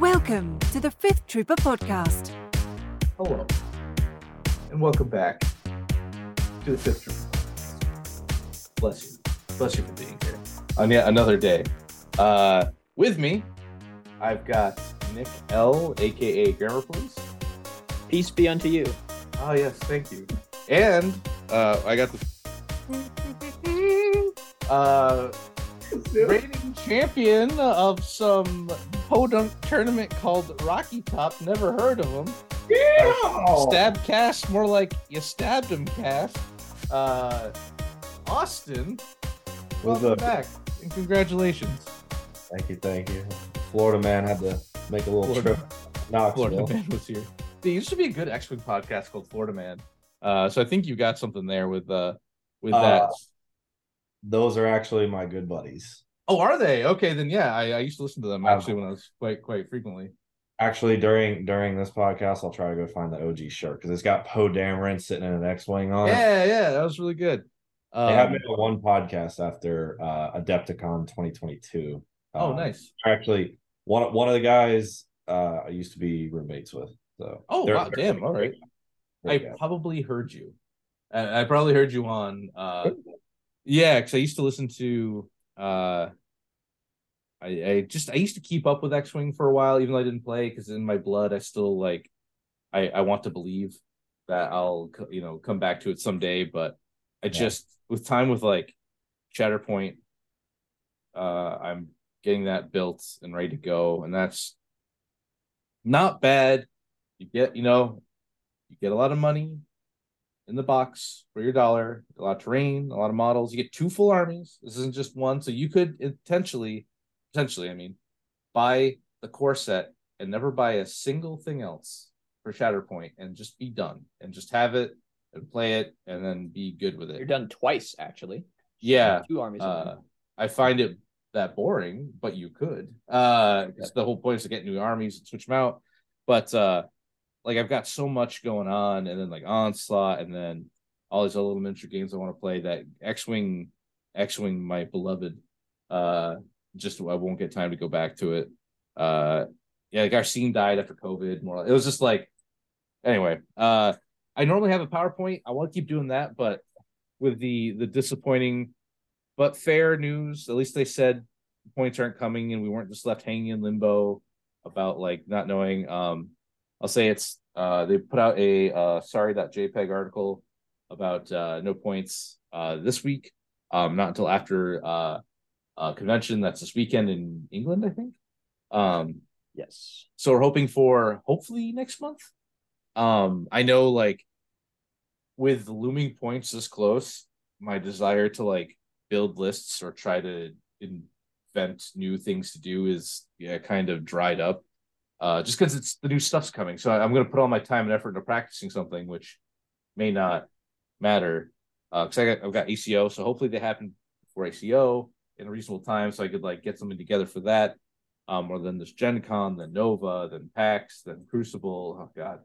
Welcome to the Fifth Trooper podcast. Hello, and welcome back to the Fifth Trooper. Bless you, bless you for being here on yet another day. Uh, with me, I've got Nick L, aka Grammar Police. Peace be unto you. Oh yes, thank you. And uh, I got the uh, reigning champion of some podunk tournament called Rocky Top. Never heard of him. Stab cast, more like you stabbed him cast. Uh, Austin, What's welcome up? back and congratulations. Thank you, thank you. Florida man had to make a little Florida- trip. Knoxville. Florida Man was here. There used to be a good X-Wing podcast called Florida Man. Uh, so I think you got something there with uh with Uh, that. Those are actually my good buddies. Oh, are they? Okay, then yeah, I, I used to listen to them actually when I was quite quite frequently. Actually, during during this podcast, I'll try to go find the OG shirt because it's got Poe Dameron sitting in an X-wing on it. Yeah, yeah, that was really good. They Um, me on one podcast after uh, Adepticon 2022. oh, Um, nice. Actually, one one of the guys uh, I used to be roommates with. So Oh, they're- wow, they're- damn, all right. I probably heard you. I, I probably heard you on. uh Yeah, because I used to listen to. Uh I, I just I used to keep up with X Wing for a while, even though I didn't play, because in my blood I still like. I I want to believe that I'll you know come back to it someday, but I Yeah. just with time with like Shatterpoint, uh, I'm getting that built and ready to go, and that's not bad. You get you know, you get a lot of money in the box for your dollar, a lot of terrain, a lot of models. You get two full armies. This isn't just one, so you could potentially, potentially, I mean, buy the core set and never buy a single thing else for Shatterpoint and just be done and just have it and play it and then be good with it. You're done twice, actually. Yeah, Two armies. uh. I find it that boring, but you could. Uh, 'cause the whole point is to get new armies and switch them out. But uh, like I've got so much going on, and then like onslaught, and then all these little miniature games I want to play. That X Wing, X Wing, my beloved. Uh, just I won't get time to go back to it. Uh, yeah, like our scene died after COVID. More, it was just like, anyway. Uh, I normally have a PowerPoint. I want to keep doing that, but with the the disappointing but fair news. At least they said points aren't coming, and we weren't just left hanging in limbo about like not knowing. Um, I'll say it's uh they put out a uh sorry.jpg article about uh no points uh this week. Um, not until after uh, uh convention that's this weekend in England, I think. Um, yes. so we're hoping for hopefully next month. Um, I know like with looming points this close, my desire to like build lists or try to invent new things to do is yeah kind of dried up. Uh, just because it's the new stuff's coming, so I- I'm gonna put all my time and effort into practicing something which may not matter. Uh, because I got I've got ACO, so hopefully they happen before ACO in a reasonable time, so I could like get something together for that um, or then there's Gen Con, then Nova, then PAX, then Crucible. Oh God,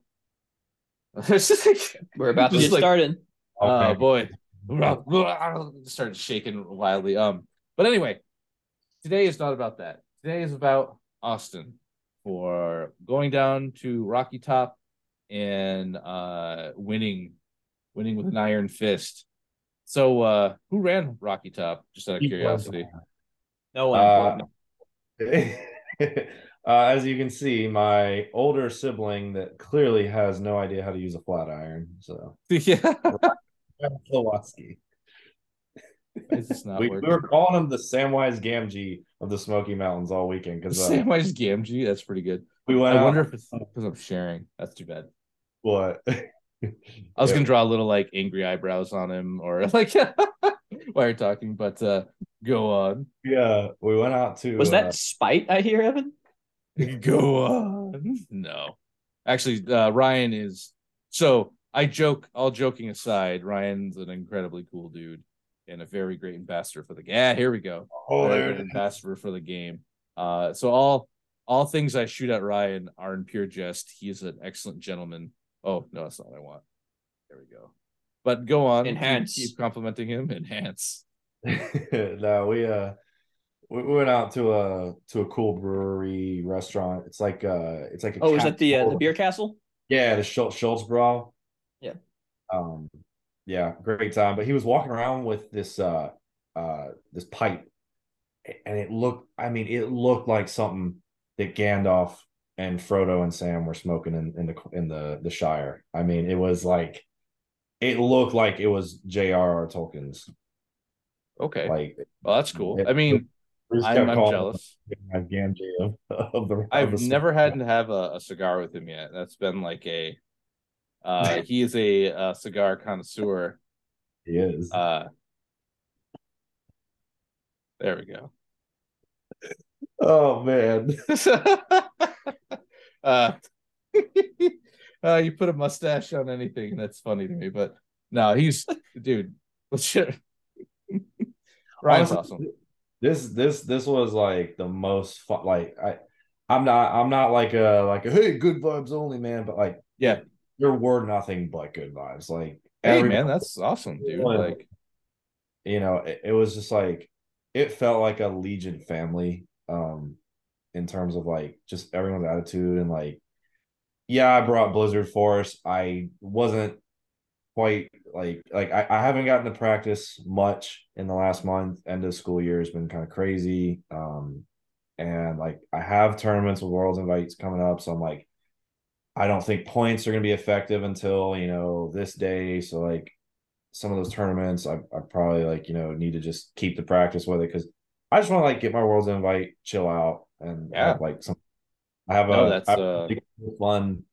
it's just like, We're about to Just get like- started. oh Okay. boy, started shaking wildly. Um, but anyway, today is not about that. Today is about Austin for going down to Rocky Top and uh winning, winning with an iron fist. So, uh, who ran Rocky Top? Just out of curiosity. No one. Uh, uh, as you can see, my older sibling that clearly has no idea how to use a flat iron. So yeah, Slowatsky. It's just not We, we were calling him the Samwise Gamgee of the Smoky Mountains all weekend because uh, Samwise Gamgee, that's pretty good. we went. I out- wonder if it's because I'm sharing. That's too bad. what. I was gonna draw a little like angry eyebrows on him or like while you're talking, but uh go on. Yeah, we went out to. Was that uh, spite I hear, Evan? Go on. No. Actually, uh Ryan is so I joke, all joking aside, Ryan's an incredibly cool dude and a very great ambassador for the game. Yeah, here we go. oh, there good it is. ambassador for the game. Uh so all all things I shoot at Ryan are in pure jest. He is an excellent gentleman. Oh no, that's not what I want. There we go. But go on. Keep- Enhance. Keep, complimenting him. Enhance. no, we uh we we went out to a to a cool brewery restaurant. It's like uh it's like a Oh, is that the uh, the beer castle? Yeah, the Schultz Schulz Bräu. Yeah. Um yeah, great time. But he was walking around with this uh uh this pipe and it looked I mean it looked like something that Gandalf and Frodo and Sam were smoking in, in the in the the Shire. I mean it was like it looked like it was J.R.R. Tolkien's Okay. like well, that's cool. it- I mean, I'm, I'm jealous. him my Gamgee of, of the of I've the never had to have a, a cigar with him yet. That's been like a. Uh, he is a, uh cigar connoisseur. he is Uh, there we go. oh man uh, uh, you put a mustache on anything, and that's funny to me. But no, he's dude. Legit. Ryan's Honestly, awesome. This this this was like the most fun. Like I, I'm not I'm not like a like a hey good vibes only man, but like Yeah. There were nothing but good vibes. Like Hey man, that's awesome, dude. Yeah. Like, you know it, it was just like it felt like a Legion family. Um, in terms of like just everyone's attitude and like yeah, I brought Blizzard Force. I wasn't quite like like I, I haven't gotten to practice much in the last month. End of school year has been kind of crazy. Um and like I have tournaments with Worlds Invites coming up. So I'm like, I don't think points are gonna be effective until you know this day. So like some of those tournaments I I probably like, you know, need to just keep the practice with it because I just want to like get my Worlds Invite, chill out, and Yeah. have like some I have No, a that's, I have uh, big, fun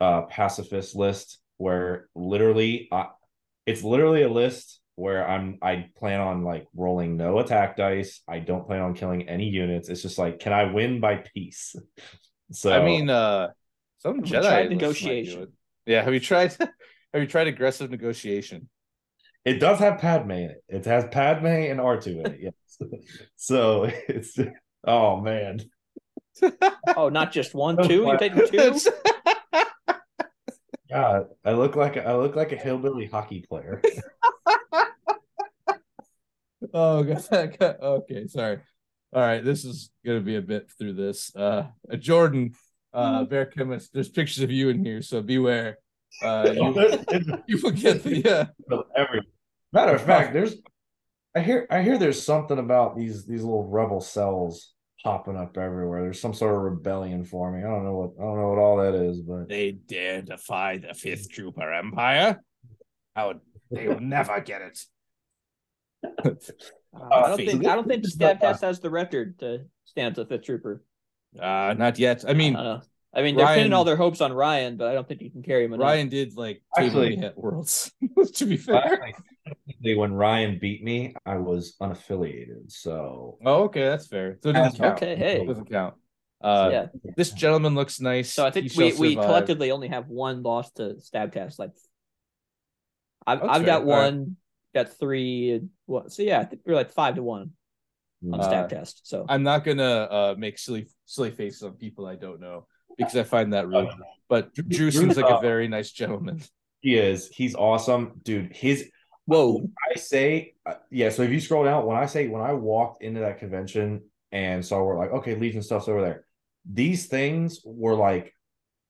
uh pacifist list where literally I, it's literally a list where I'm I plan on like rolling no attack dice. I don't plan on killing any units. It's just like can I win by peace? So I mean, uh, some Have Jedi tried lists might do negotiation? Yeah, have you tried? have you tried aggressive negotiation? it does have Padme in it. It has Padme and R2 in it, yes. so it's oh man. Oh, not just one, two. You're wow. taking two. God, I look like a, I look like a hillbilly hockey player. oh god. Okay, sorry. All right, this is gonna be a bit through this. Uh, uh, Jordan, uh, Bear Chemist. There's pictures of you in here, so beware. Uh, you you will get the uh, Every matter of fact, there's I hear I hear there's something about these these little rebel cells popping up everywhere. There's some sort of rebellion forming. I don't know what I don't know what all that is, but they dare defy the Fifth Trooper Empire. How they will never get it. Uh, I don't think I don't think the Stab Test has the record to stand to Fifth Trooper. Uh, not yet. I I mean, don't. I mean, they're Ryan- pinning all their hopes on Ryan, but I don't think you can carry him. enough. Ryan did like table Actually- me at Worlds. to be fair. Actually, when Ryan beat me, I was unaffiliated. So Oh, okay, that's fair. So it doesn't count. Okay, hey. It doesn't count. Uh, yeah. this gentleman looks nice. So I think we, shall we collectively only have one loss to Stab Test. Like, I've I've got All right. one, got three. and What? So yeah, I think we're like five to one on Uh, Stab Test. So I'm not gonna uh make silly silly faces on people I don't know because I find that rude. But Drew Drew's, seems like a uh, very nice gentleman. he is. He's awesome, dude. His whoa, I say, uh, yeah. So if you scroll down, when I say when I walked into that convention and saw we're like, okay, Legion stuff's over there. These things were like,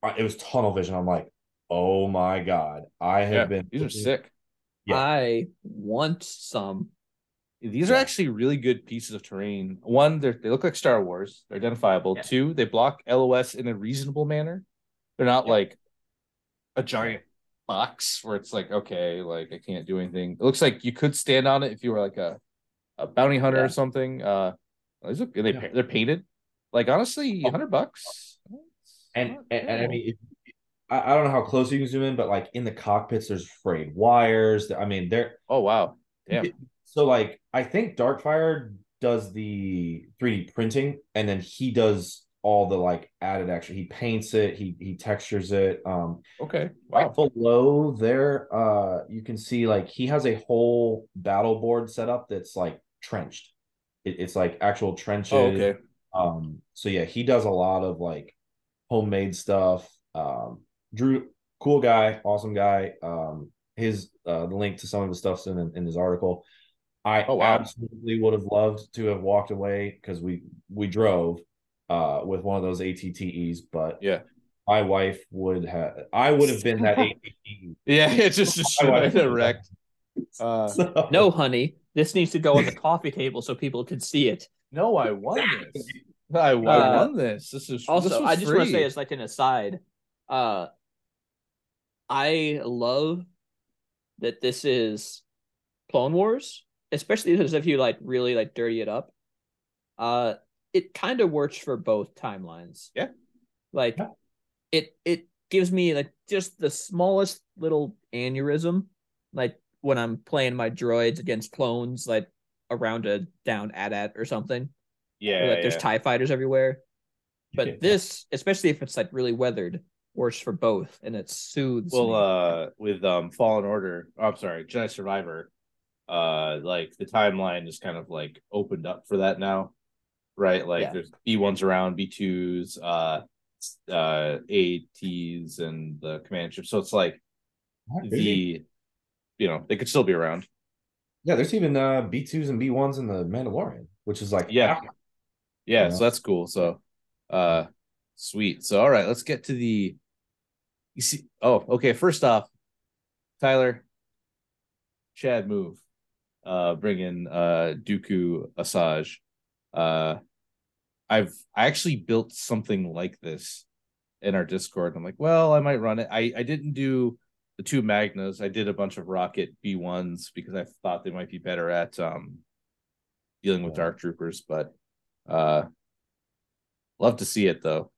uh, it was tunnel vision. I'm like, oh my god, I have Yeah, been. these are sick. Yeah. I want some. These are Yeah. actually really good pieces of terrain. One, they they look like Star Wars. They're identifiable. Yeah. Two, they block LOS in a reasonable manner. They're not Yeah. like a giant box where it's like, okay, like I can't do anything. It looks like you could stand on it if you were like a, a bounty hunter or something. Uh, these look they they're painted. Like honestly, Oh. hundred bucks. And, and, and I mean, it, I, I don't know how close you can zoom in, but like in the cockpits, there's frayed wires. I mean, they're oh wow, damn. So like I think Darkfire does the 3D printing, and then he does all the like added extra. He paints it, he he textures it. Um, Okay, right wow. below there, uh, you can see like he has a whole battle board set up that's like trenched. It, it's like actual trenches. Oh, okay. Um, so yeah, he does a lot of like homemade stuff. Um, Drew, cool guy, awesome guy. Um, his uh the link to some of his stuff's in in his article. I Oh, wow. absolutely would have loved to have walked away because we we drove uh with one of those ATTEs, but Yeah. my wife would have I would have been that ATTE. Yeah, it's just My wife destroyed, would have- wrecked. Uh, So- No, honey, this needs to go on the coffee table so people can see it. no, I won this. I won, Uh, won this. This is this Also, was I just want to say as like an aside, uh, I love that this is Clone Wars, especially if you like really like dirty it up, uh, it kind of works for both timelines. Yeah. like Yeah. it it gives me like just the smallest little aneurysm, like when I'm playing my droids against clones, like around a down AT-AT or something. yeah, Or, like, yeah. there's TIE fighters everywhere. But Yeah. this, especially if it's like really weathered, works for both and it soothes. well me. uh with um fallen order oh, i'm sorry jedi survivor uh like the timeline is kind of like opened up for that now right? Like Yeah. there's b1s around b2s uh uh ats and the command ship so it's like the you know they could still be around. Yeah, there's even uh B2s and B1s in the Mandalorian, which is like Yeah. yeah Yeah. so that's cool. So uh sweet. So all right let's get to the you see oh okay first off tyler chad move uh bring in uh dooku asajj. Uh i've i actually built something like this in our discord. I'm like well i might run it. I i didn't do the two magnas. I did a bunch of rocket b1s because i thought they might be better at um dealing with dark troopers but uh love to see it though.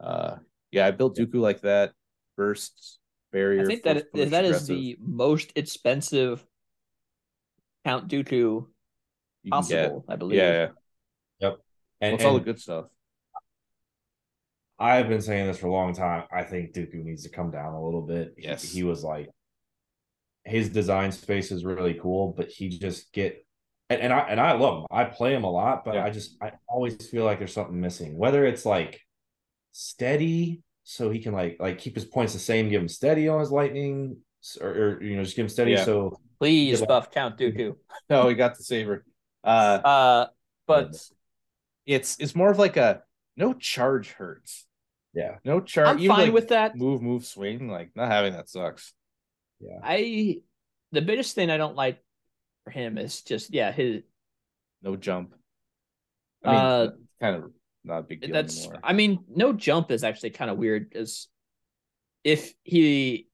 Uh yeah i built dooku like that. Burst barrier I think that push, that is the most expensive Count Dooku You can get. possible, I believe. yeah, yeah. And, What's all the good stuff I've been saying this for a long time. I think Dooku needs to come down a little bit. Yes. He, was like his design space is really cool, but he just get and, and I and I love him. I play him a lot, but Yeah. I just I always feel like there's something missing. Whether it's like steady, so he can like like keep his points the same, give him steady on his lightning, or, or you know, just give him steady. Yeah. So Please Yeah, but- buff Count Dooku. no we got the saber. Uh Uh, but it's it's more of like a no charge hurts. Yeah, no charge I'm even, fine like, with that. move move swing like not having that sucks. Yeah. I the biggest thing I don't like for him is just yeah his no jump. I mean Uh, kind of not a big deal that's anymore. I mean no jump is actually kind of weird because if he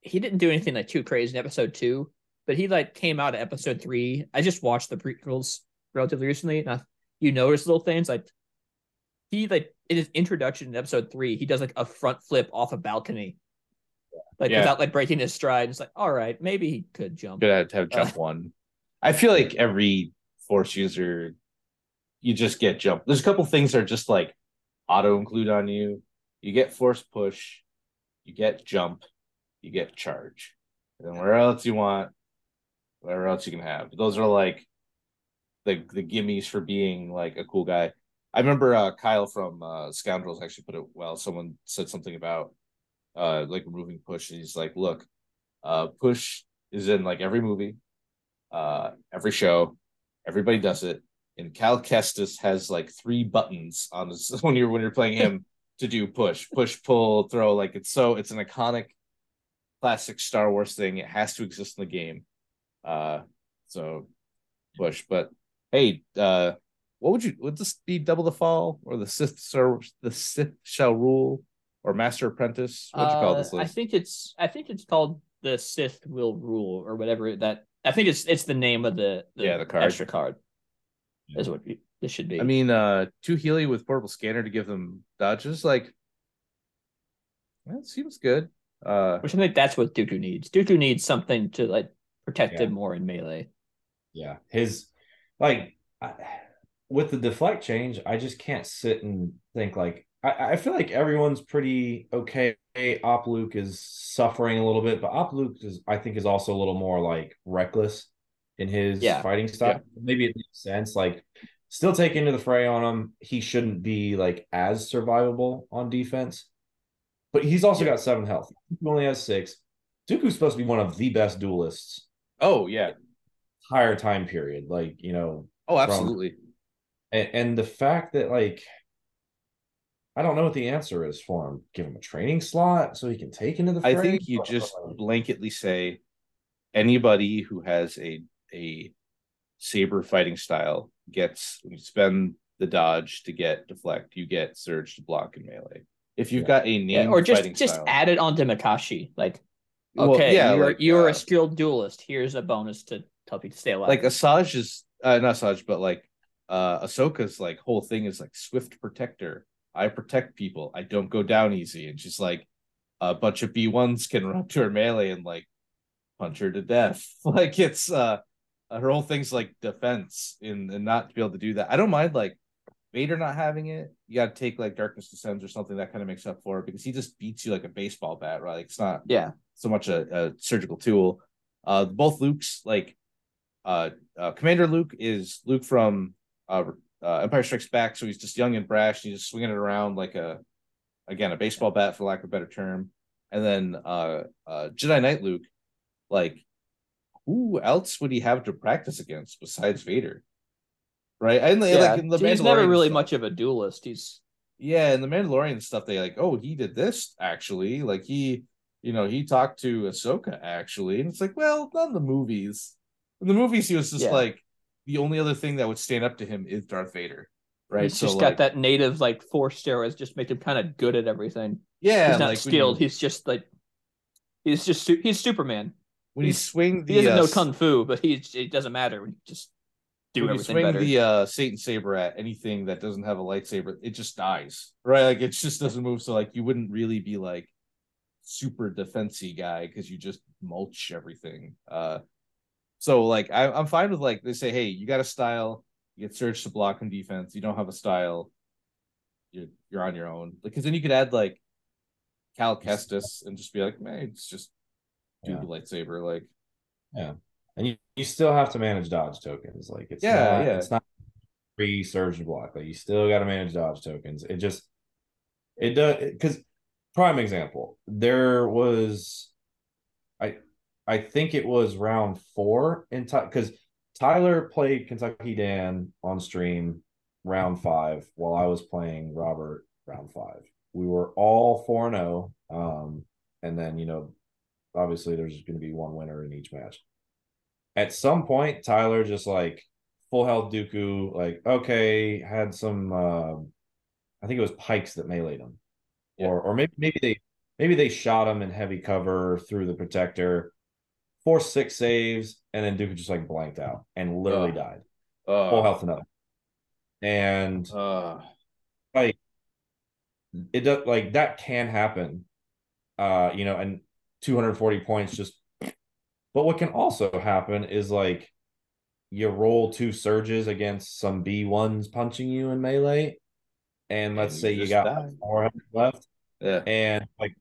he didn't do anything like too crazy in episode two, but he like came out of episode three. I just watched the prequels relatively recently, and I, you notice little things like he like in his introduction in episode three, he does like a front flip off a balcony, like Yeah. without like breaking his stride. It's like all right, maybe he could jump. good at have uh, jump one i feel like every force user you just get jump there's a couple things that are just like auto include on you you get force push you get jump you get charge and then where else you want whatever else you can have. Those are like the the gimmies for being like a cool guy. I remember uh kyle from uh scoundrels actually put it well. Someone said something about uh like removing push and he's like look uh push is in like every movie uh every show everybody does it and cal kestis has like three buttons on this when you're when you're playing him to do push. Push pull throw like it's so it's an iconic classic star wars thing. It has to exist in the game uh so push but hey uh what would you would this be double the fall or the sith sir the sith shall rule or master apprentice what'd you call Uh, this list I think it's I think it's called the Sith will rule or whatever that I think it's it's the name of the, the Yeah, the card. extra card is what you- this should be. I mean, uh, two Healy with portable scanner to give them dodges, like that seems good. Uh, which I think that's what Dooku needs. Dooku needs something to like protect Yeah. more in melee. Yeah, his like I, with the deflect change, I just can't sit and think like I, I feel like everyone's pretty okay. Op Luke is suffering a little bit, but Op Luke is I think is also a little more like reckless in his Yeah. fighting style. Maybe it makes sense. Like still take into the fray on him. He shouldn't be like as survivable on defense. But he's also got seven health. He only has six. Dooku's supposed to be one of the best duelists oh yeah, entire time period. Like, you know, Oh, absolutely. and, and the fact that like I don't know what the answer is for him. Give him a training slot so he can take into the. I think you just blanketly say anybody who has a a saber fighting style gets when you spend the dodge to get deflect, you get surge to block and melee. If you've Yeah. got a name Yeah, or just just style, add it onto Makashi. Like, Well, okay, yeah, you're like, you're uh, a skilled duelist. Here's a bonus to help you to stay alive. like Asajj is uh, not Asajj, but like uh Ahsoka's like whole thing is like swift protector. I protect people. I don't go down easy. And she's like a bunch of B1s can run to her melee and like punch her to death. Like it's uh her whole thing's like defense and, and not to be able to do that. I don't mind like Vader not having it. You gotta take like Darkness Descends or something that kind of makes up for it because he just beats you like a baseball bat, right? Like it's not yeah, so much a, a surgical tool. Uh, both Luke's like, uh, uh, Commander Luke is Luke from uh, uh, Empire Strikes Back, so he's just young and brash. And he's just swinging it around like a, again, a baseball bat for lack of a better term. And then uh, uh, Jedi Knight Luke, like, who else would he have to practice against besides Vader? Right, and yeah. like in the he's never really stuff- much of a duelist. He's yeah, and the Mandalorian stuff, they like, oh, he did this actually. Like he, you know, he talked to Ahsoka actually, and it's like, well, not in the movies. In the movies, he was just Yeah. like the only other thing that would stand up to him is Darth Vader, right? he's just got that native like force steroids, just make him kind of good at everything. Yeah, he's not like skilled. you- He's just like he's just he's Superman. when you he's- swing the He doesn't uh, know kung fu, but he's it doesn't matter when you just do when you swing better. the uh, Satan saber at anything that doesn't have a lightsaber, it just dies, right? Like it just doesn't move. So like you wouldn't really be like super defensy guy because you just mulch everything. Uh, so like I, I'm fine with like they say, hey, you got a style, you get surge to block and defense. You don't have a style, you're you're on your own. Because then you could add like Cal Kestis and just be like, man, it's just do Yeah. the lightsaber. Like and you, you still have to manage dodge tokens. Like it's Yeah, not, yeah. it's not free surge and block. Like you still got to manage dodge tokens. It just it does because prime example there was I I think it was round four in time because Tyler played Kentucky Dan on stream round five while I was playing Robert round five. We were all four and zero, um, and then you know obviously there's going to be one winner in each match at some point tyler just like full health dooku like okay had some uh, i think it was pikes that meleeed him Yeah. or or maybe maybe they maybe they shot him in heavy cover through the protector forced six saves and then dooku just like blanked out and literally Ugh. died uh, full health another and Uh, like it does like that can happen uh you know and 240 points just but what can also happen is like you roll two surges against some b1s punching you in melee and let's And say you you got die. four left yeah. and like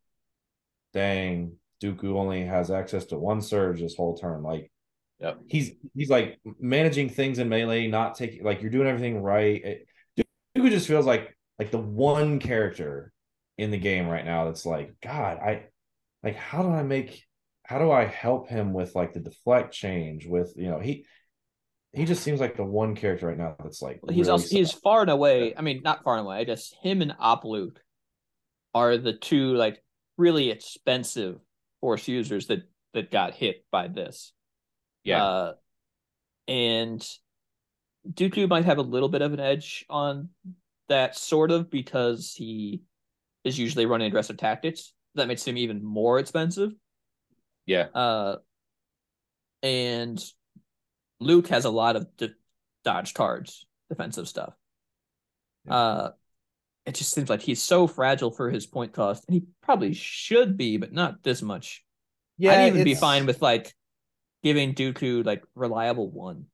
dang dooku only has access to one surge this whole turn like Yep. he's he's like managing things in melee not taking like you're doing everything right it, Dooku just feels like like the one character in the game right now that's like god i like how do i make how do i help him with like the deflect change with you know he he just seems like the one character right now that's like Well, he's really also he's far and away. I mean, not far and away. I Just him and Op Luke are the two like really expensive force users that that got hit by this. Yeah. Uh, and Dooku might have a little bit of an edge on that, sort of, because he is usually running aggressive tactics. That makes him even more expensive. Yeah. Uh, and Luke has a lot of d- dodge cards, defensive stuff. Yeah. Uh, it just seems like he's so fragile for his point cost, and he probably should be, but not this much. Yeah, I'd even be fine with like giving Dooku like reliable one.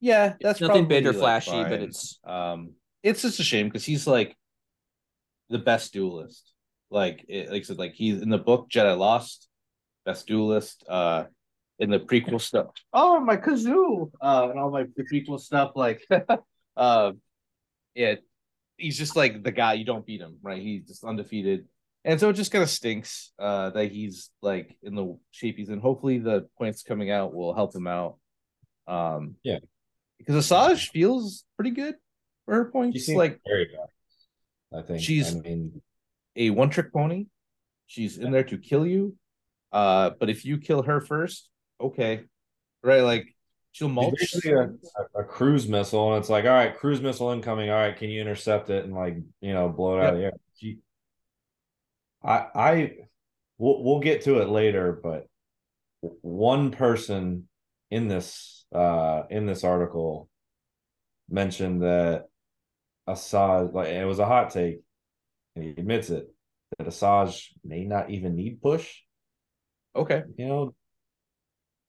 Yeah, that's nothing big or probably, like, flashy, but it's um, it's just a shame because he's like the best duelist. Like, it, like I said, like he's in the book Jedi Lost, best duelist. Uh, in the prequel stuff. Oh, my kazoo! Uh, and all my the prequel stuff. Like, uh, yeah, he's just like the guy you don't beat him, right? He's just undefeated. And so it just kind of stinks uh, that he's like in the shape he's in. Hopefully, the points coming out will help him out. Um, Yeah. because Asajj feels pretty good for her She points. seems Like very bad. I think She's- I mean, a one trick pony. She's in there to kill you. Uh, but if you kill her first, okay, right? Like she'll mulch. a, a, cruise missile, and it's like, all right, cruise missile incoming. All right, can you intercept it and like you know blow it out of the air? She, I, I, we'll we'll get to it later, but one person in this uh in this article mentioned that Asajj like it was a hot take, and he admits it that Asajj may not even need push. Okay, You know,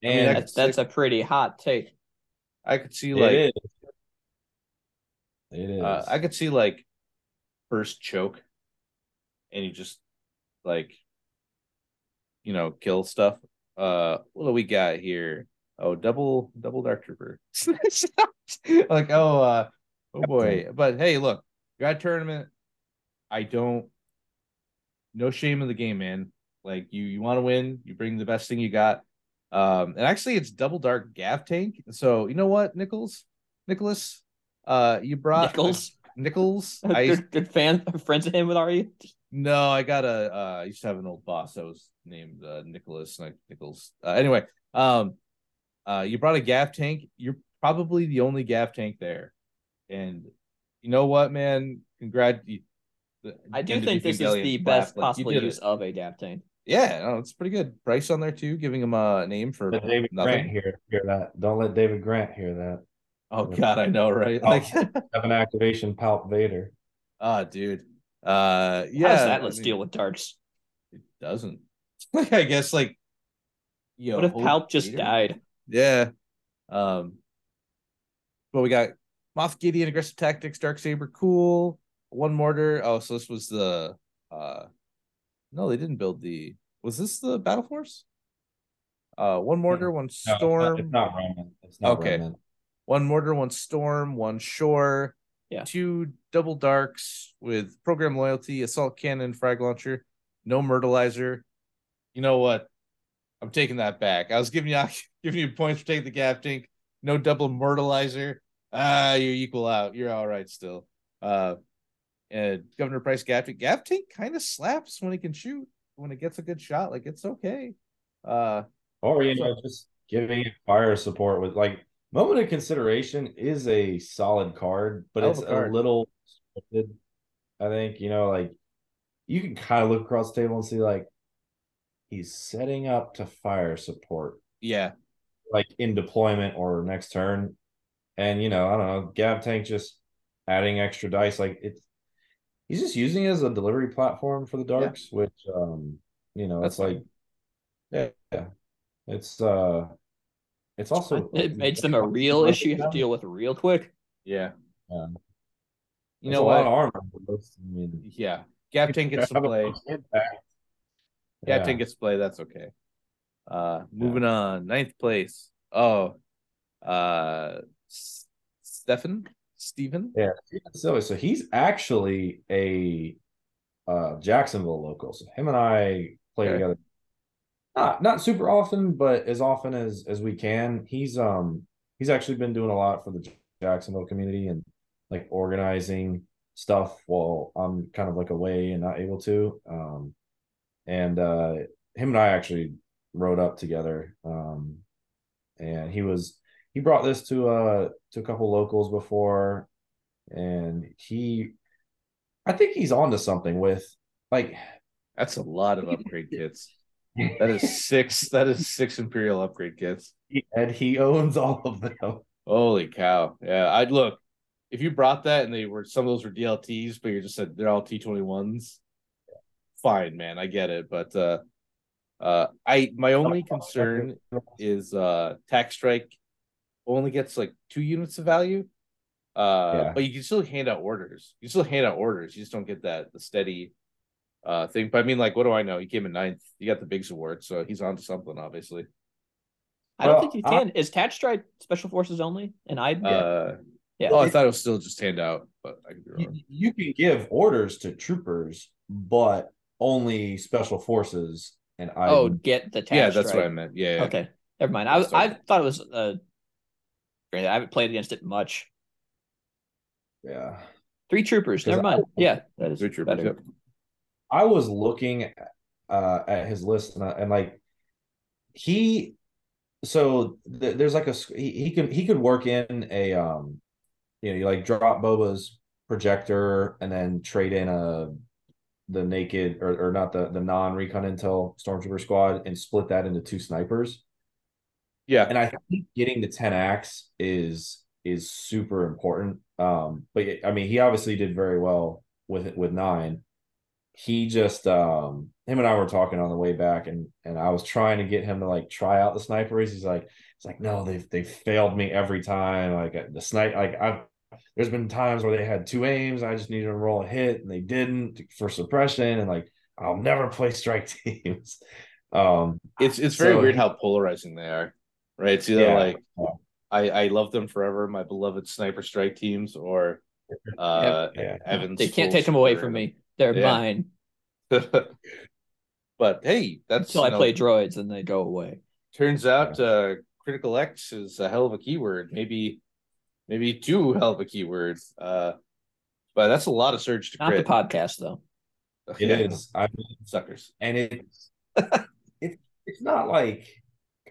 I mean, I and That's that's a pretty hot take. I could see like is. It is. uh, I could see like first choke, and you just like you know kill stuff. Uh, what do we got here? Oh, double double dark trooper. like oh uh oh boy, but hey, look, you're at tournament. I don't. No shame in the game, man. Like you, you want to win. You bring the best thing you got. Um, and actually, it's double dark gav tank. So you know what, Nichols, Nicholas, uh, you brought Nichols, Nichols. I good, good fan, friends of him with are you? no, I got a. Uh, I used to have an old boss that was named uh, Nicholas Nichols. Uh, anyway, um, uh, you brought a gav tank. You're probably the only gav tank there, and you know what, man? Congrats. I do think this is the best like, possible use it. of a gav tank. Yeah, no, it's pretty good. Pryce on there too, giving him a name for Let David nothing. Grant hear hear that. Don't let David Grant hear that. Oh God, I know, right? Oh. Like, Have an activation Palp Vader. ah, dude. Uh, yeah. How does that let's mean, deal with darts? It doesn't. Like, I guess, like, you What if Hope Palp just Vader? died? Yeah. Um, but we got Moff Gideon, aggressive tactics, dark saber, cool. One mortar. Oh, so this was the uh no, they didn't build the was this the battle force? Uh one mortar, one No, it's not- storm, It's not, Roman. It's not Okay. Roman. one mortar, one storm, one shore, Yeah. two double darks with program loyalty, assault cannon, frag launcher, no myrtleizer. You know what? I'm taking that back. I was giving you giving you points for taking the gav tank. No double myrtleizer. Ah, you equal out. You're all right still. Uh and Governor Pryce gav tank. Kind of slaps when he can shoot. When it gets a good shot, like it's okay. Uh Or you know, just giving fire support with like moment of consideration is a solid card, but it's a card. a little scripted. I think you know, like you can kind of look across the table and see like he's setting up to fire support, yeah. like in deployment or next turn, and you know, I don't know, Gav Tank just adding extra dice, like it's he's just using it as a delivery platform for the darks, which um, you know, That's it's like yeah, yeah. It's uh it's also It makes them a real issue you have to deal with real quick. Yeah. Yeah. You It's know a what? lot of armor. but those- I mean, Yeah. Gav tank gets to play. Gav Yeah. tank gets to play. That's okay. Uh, moving on. Ninth place. Oh, uh, S- Stefan, Stephen. Yeah, Steven So he's actually a uh Jacksonville local. So him and I play Okay. together. Not not super often, but as often as as we can. He's um he's actually been doing a lot for the Jacksonville community and like organizing stuff while I'm kind of like away and not able to. Um and uh him and I actually rode up together. Um and he was he brought this to uh to a couple locals before and he I think he's onto something with like That's a lot of upgrade kits. That is six. That is six Imperial upgrade kits. and he owns all of them. Holy cow! Yeah, I'd look if you brought that and they were some of those were DLTs, but you just said they're all T twenty ones. Fine, man, I get it, but uh, uh, I my only concern is uh tax strike only gets like two units of value. Uh Yeah. but you can still hand out orders. You still hand out orders. You just don't get that the steady uh thing. But I mean, like, what do I know? He came in ninth. He got the Biggs award, so he's on to something, obviously. I don't Well, think you I- can. Is Tatch Strike Special Forces only? And I Uh Yeah. oh, I thought it was still just hand out, but I could be You, wrong. you can give orders to troopers, but only special forces and I oh get the Tatch Yeah, that's what I meant. Yeah. yeah. Okay, never mind. I was, I thought it was uh I haven't played against it much. Yeah. Three troopers. Never I- mind. yeah, that is Three troopers, better. yep. I was looking uh, at his list and, I, and like he, so th- there's like a he, he could he could work in a um, you know, you like drop Boba's projector and then trade in a the naked or, or not the the non recon intel stormtrooper squad and split that into two snipers. Yeah. And I think getting the 10 acts is is super important. Um, but I mean, he obviously did very well with with nine. He just um him and I were talking on the way back and and I was trying to get him to like try out the snipers. He's like, it's like, no, they've they've failed me every time. Like uh, the snipe, like I've there's been times where they had two aims, I just needed to roll a hit and they didn't for suppression, and like I'll never play strike teams. Um It's it's very So- weird how polarizing they are, right? It's either Yeah. like I I love them forever, my beloved sniper strike teams, or uh yeah. Evans. They can't take them away from me. They're Yeah. mine but hey, that's until I know, play droids and they go away. Turns out uh critical X is a hell of a keyword. Maybe maybe two hell of a keyword. Uh but that's a lot of surge to Not the podcast though. It Yeah, is. I mean, suckers. and it's it's it's not like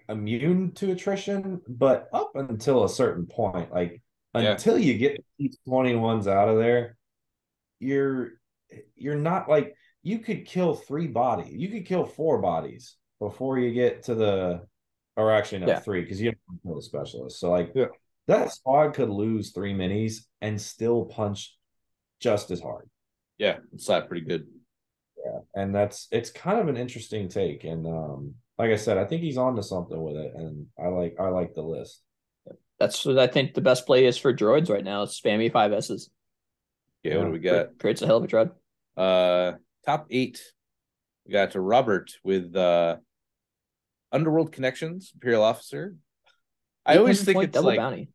immune to attrition, but up until a certain point, like Yeah. until you get these 21s out of there, you're you're not like you could kill three bodies, you could kill four bodies before you get to the or actually no Yeah. three because you don't kill the specialist. So like Yeah. that squad could lose three minis and still punch just as hard. Yeah, it's slapped pretty good. Yeah, and that's it's kind of an interesting take and um like i said i think he's on to something with it and i like i like the list That's what I think the best play is for droids right now. It's spammy five S's. Yeah, what do we got? Creates a hell of a droid. Uh top eight. We got to Robert with uh Underworld Connections, Imperial Officer. I always think it's like bounty.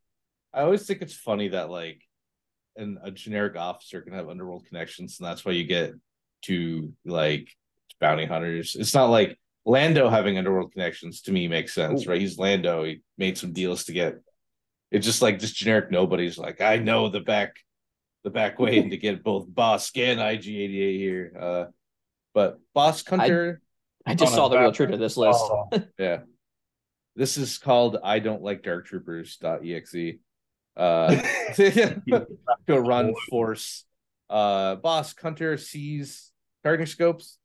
I always think it's funny that like an a generic officer can have underworld connections, and that's why you get to like bounty hunters. It's not like Lando having underworld connections to me makes sense, Ooh. right? He's Lando. He made some deals to get it's just like just generic nobody's like, I know the back the back way to get both Bossk and IG88 here. Uh but Bossk Hunter, I just saw the real truth of this list. Oh, yeah. This is called I don't like dark troopers.exe. Uh go run force. Uh Bossk Hunter sees targeting scopes.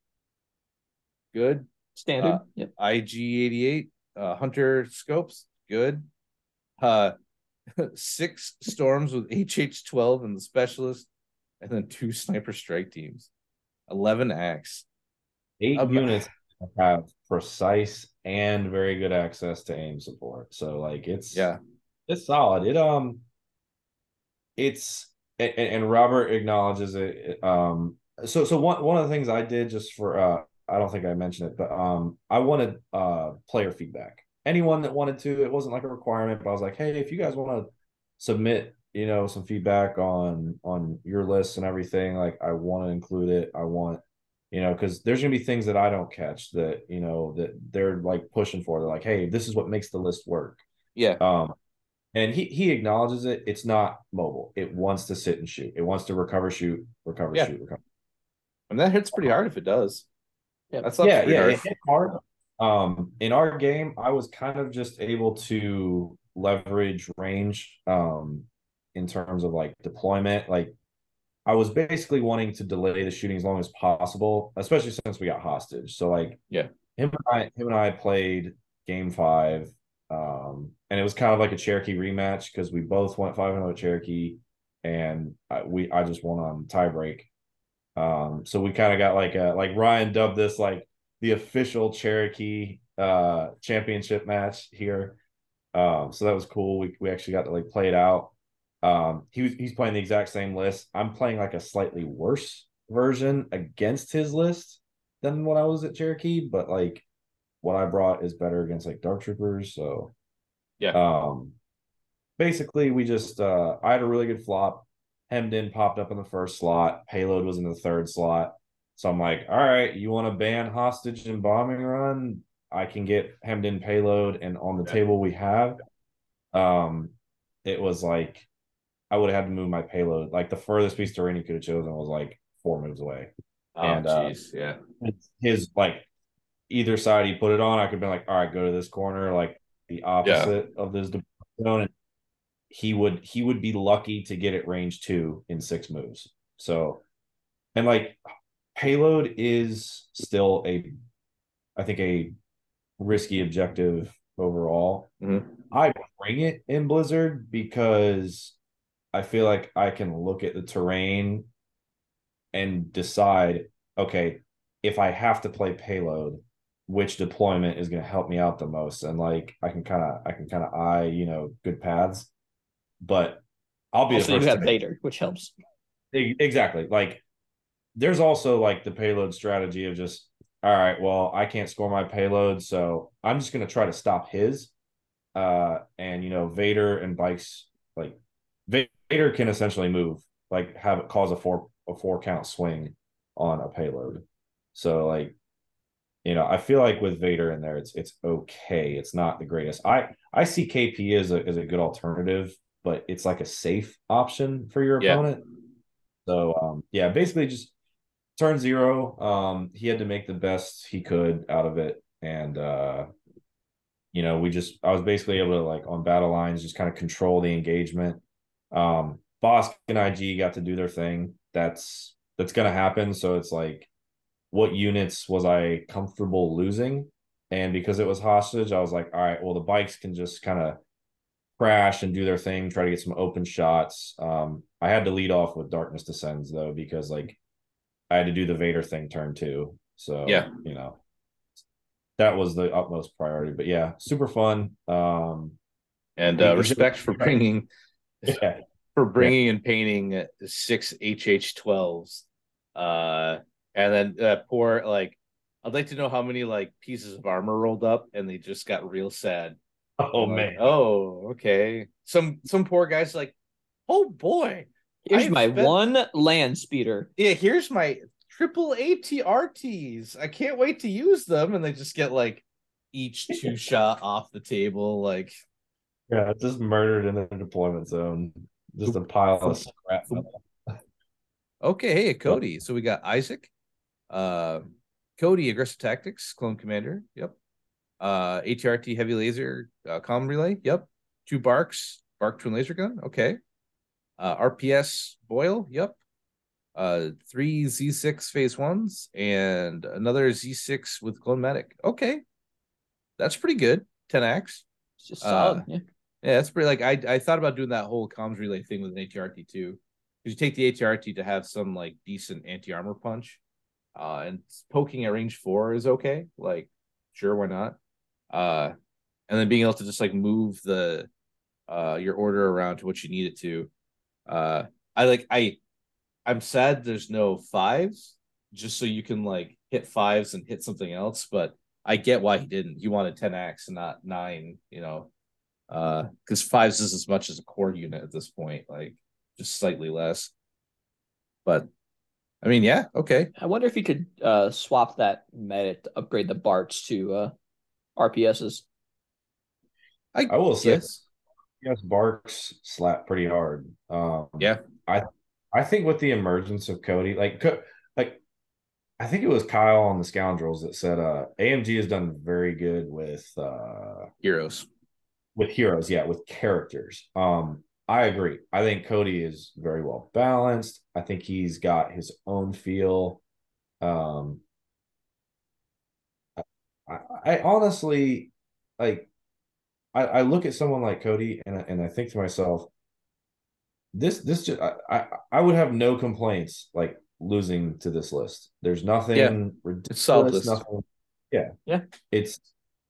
Good. Standard. Uh, yep. IG88 uh Hunter scopes. Good. Uh six storms with HH12 and the specialist, and then two sniper strike teams. 11 acts. eight Um, units have precise and very good access to aim support so like it's Yeah. it's solid it um it's and, and robert acknowledges it um so so one one of the things i did just for uh i don't think i mentioned it but um i wanted uh player feedback anyone that wanted to it wasn't like a requirement but i was like hey if you guys want to submit you know some feedback on on your list and everything like i want to include it i want you know because there's gonna be things that i don't catch that you know that they're like pushing for they're like hey this is what makes the list work Yeah. um, and he he acknowledges it. It's not mobile. It wants to sit and shoot. It wants to recover, shoot, recover, Yeah. shoot, recover. And that hits pretty hard if it does. Yep. That's yeah, yeah, it hit hard. Um, in our game, I was kind of just able to leverage range. Um, in terms of like deployment, like I was basically wanting to delay the shooting as long as possible, especially since we got hostage. So like, Yeah. him and I, him and I played game five, um, and it was kind of like a Cherokee rematch because we both went five with Cherokee, and I, we I just won on tiebreak. Um, so we kind of got like a like Ryan dubbed this like the official Cherokee uh championship match here. Um, so that was cool. We we actually got to like play it out. Um, he was he's playing the exact same list. I'm playing like a slightly worse version against his list than what I was at Cherokee, but like what I brought is better against like Dark Troopers. So Yeah. Um basically we just uh I had a really good flop. Hemmed in popped up in the first slot, payload was in the third slot. So I'm like, all right, you want to ban hostage and bombing run? I can get hemmed in payload and on the Yeah. table we have. Um it was like I would have had to move my payload. Like the furthest piece terrain could have chosen was like four moves away. Oh, And, uh, yeah. His like either side he put it on, I could be like, all right, go to this corner, like the opposite of this zone. And he would he would be lucky to get it range two in six moves. So and like payload is still a I think a risky objective overall. Mhm. I bring it in Blizzard because I feel like I can look at the terrain and decide, okay, if I have to play payload, which deployment is going to help me out the most, and like I can kind of I can kind of eye you know good paths, but I'll be Also, the you have Vader, which helps. Exactly. Like there's also like the payload strategy of just all right, well, I can't score my payload, so I'm just gonna try to stop his. Uh and you know, Vader and bikes like Vader can essentially move, like have it cause a four a four count swing on a payload. So like you know, I feel like with Vader in there, it's it's okay. It's not the greatest. I I see KP as a as a good alternative, but it's like a safe option for your Yeah. opponent. So um yeah, basically just turn zero. Um he had to make the best he could out of it. And uh you know, we just I was basically able to like on battle lines just kind of control the engagement. Um Bossk and IG got to do their thing. That's that's gonna happen. So it's like what units was I comfortable losing? And because it was hostage, I was like, all right, well, the bikes can just kind of crash and do their thing, try to get some open shots. Um, I had to lead off with Darkness Descends though, because like I had to do the Vader thing turn two. So Yeah. you know, that was the utmost priority. But yeah, super fun. Um, And uh, respect for bringing yeah, for bringing and painting six HH12s. Uh, and then uh, poor like, I'd like to know how many like pieces of armor rolled up, and they just got real sad. oh man, oh okay. Some some poor guys like, oh boy, Here's my bet- one land speeder. yeah. Here's my triple ATRTs. I can't wait to use them, and they just get like each two shot off the table. Like, yeah, just murdered in the deployment zone. Just a pile of scrap. Okay, hey Cody. So we got Isaac, uh, Cody, aggressive tactics, clone commander. Yep. Uh, ATRT heavy laser, uh, comm relay. Yep. Two barks, bark twin laser gun. Okay. Uh, RPS boil. Yep. Uh, three Z6 phase ones and another Z6 with clone medic. Okay, that's pretty good. 10x. It's just Uh, yeah. Yeah, that's pretty like I I thought about doing that whole comms relay thing with an ATRT too. Because you take the ATRT to have some like decent anti armor punch. Uh and poking at range four is okay. Like, sure, why not? Uh and then being able to just like move the uh your order around to what you need it to. Uh I like I I'm sad there's no fives, just so you can like hit fives and hit something else, but I get why he didn't. He wanted 10 acts and not nine, you know uh because fives is as much as a core unit at this point like just slightly less but i mean yeah okay I wonder if you could uh, swap that to upgrade the Barts to uh, RPSs. i, I will say yes yes, Barks slap pretty hard. Um, Yeah. I I think with the emergence of Cody, like like I think it was Kyle on the Scoundrels that said uh AMG has done very good with uh heroes with heroes, yeah, with characters. Um, I agree. I think Cody is very well balanced. I think he's got his own feel. Um, I, I honestly like. I, I look at someone like Cody and I- and I think to myself, this this just I, I I would have no complaints like losing to this list. There's nothing Yeah. ridiculous. solid. Nothing. Yeah. Yeah. It's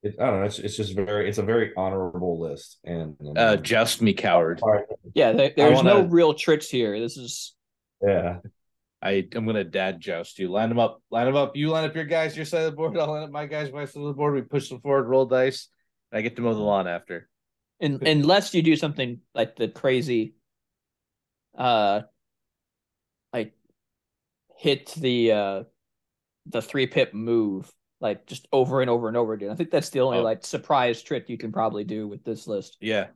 it, I don't know. It's, it's just very. It's a very honorable list, and, and uh joust me coward all right, Yeah, there, there's no wanna- real tricks here. This is yeah, i i'm gonna dad joust you. Line them up line them up. You line up your guys your side of the board. I'll line up my guys my side of the board. We push them forward roll dice and i get to mow the lawn after. In, unless you do something like the crazy, uh, like hit the uh the three pip move like just over and over and over again. I think that's the only Oh. like surprise trick you can probably do with this list. yeah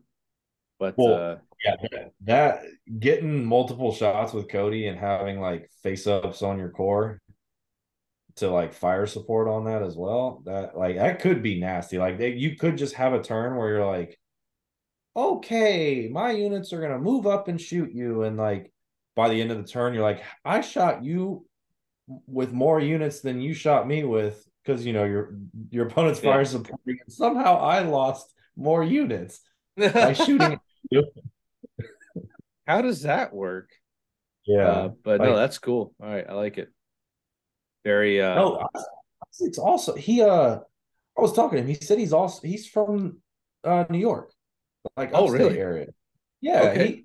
But Well, uh, Yeah, that, that getting multiple shots with Cody and having like face ups on your core to like fire support on that as well. That like that could be nasty. Like they, you could just have a turn where you're like, okay, my units are gonna move up and shoot you, and like by the end of the turn, you're like, I shot you with more units than you shot me with because you know your your opponent's Yeah. fire supporting, and somehow I lost more units by shooting. how does that work? Yeah. Uh, but no, that's cool. All right, I like it. Very uh No, it's also he. Uh, I was talking to him. He said he's also he's from uh New York, like Oh, really? area. Yeah, Okay.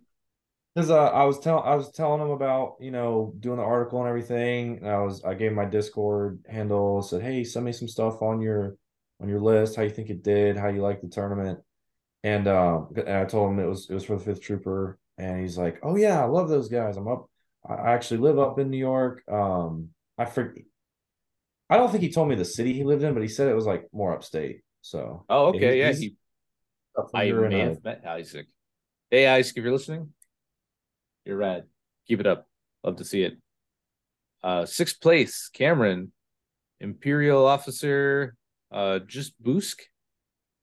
Because uh, I was telling I was telling him about you know doing the article and everything. And I was I gave him my Discord handle. Said, hey, send me some stuff on your on your list. How you think it did? How you like the tournament? And um, and I told him it was it was for the Fifth Trooper. And he's like, oh yeah, I love those guys. I'm up. I actually live up in New York. Um, I forget. I don't think he told me the city he lived in, but he said it was like more upstate. So oh okay, yeah. he's- He, I may have met Isaac. Hey Isaac, if you're listening, you're rad. Keep it up. Love to see it. Uh sixth place, Cameron, Imperial officer, uh just Bossk,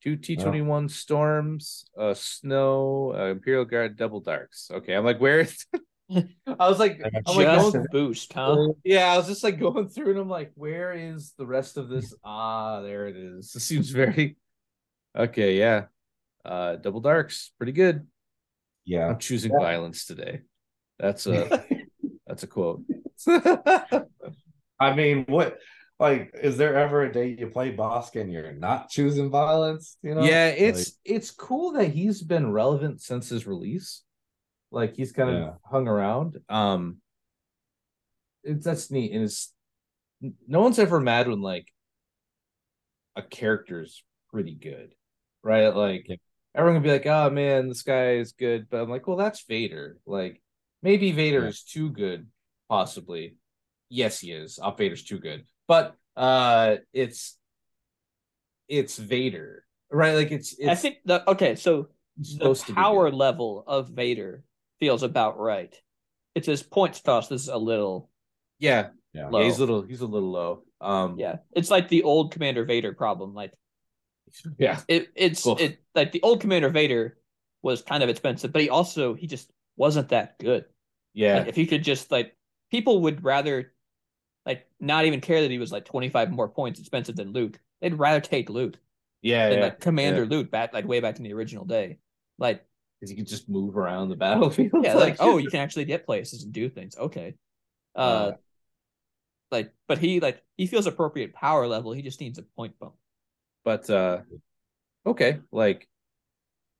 two T21 storms, uh snow, uh, Imperial Guard double darks. Okay, I'm like, where is I was like, I'm like Just going Bossk, huh? Yeah, I was just like going through and I'm like, where is the rest of this? Ah, there it is. This seems very okay, yeah. Uh double darks, pretty good. yeah. I'm choosing Yeah. violence today. That's a that's a quote. I mean, what like is there ever a day you play Bossk and you're not choosing violence? You know? yeah, Like, it's it's cool that he's been relevant since his release. Like he's kind of Yeah. hung around. Um it's that's neat. And it's no one's ever mad when like a character's pretty good. Right? Like Yeah. everyone can be like, oh man, this guy is good. But I'm like, well, that's Vader. Like maybe Vader Yeah. is too good, possibly. Yes, he is. Op Vader's too good. But uh it's it's Vader. Right? Like it's it's I think the okay, so the supposed power level of Vader feels about right. It's his points toss is a little Yeah, yeah. yeah, he's a little he's a little low. Um yeah. It's like the old Commander Vader problem. Like yeah. it, it's Oof. it like the old Commander Vader was kind of expensive, but he also he just wasn't that good. Yeah. Like if he could just like people would rather like not even care that he was like 25 more points expensive than Luke. They'd rather take Luke yeah, than yeah. like Commander Luke back like way back in the original day. Like Because you can just move around the battlefield. yeah, like oh, you can actually get places and do things. Okay. Uh, Uh, like but he like he feels appropriate power level. He just needs a point bump. but uh okay, like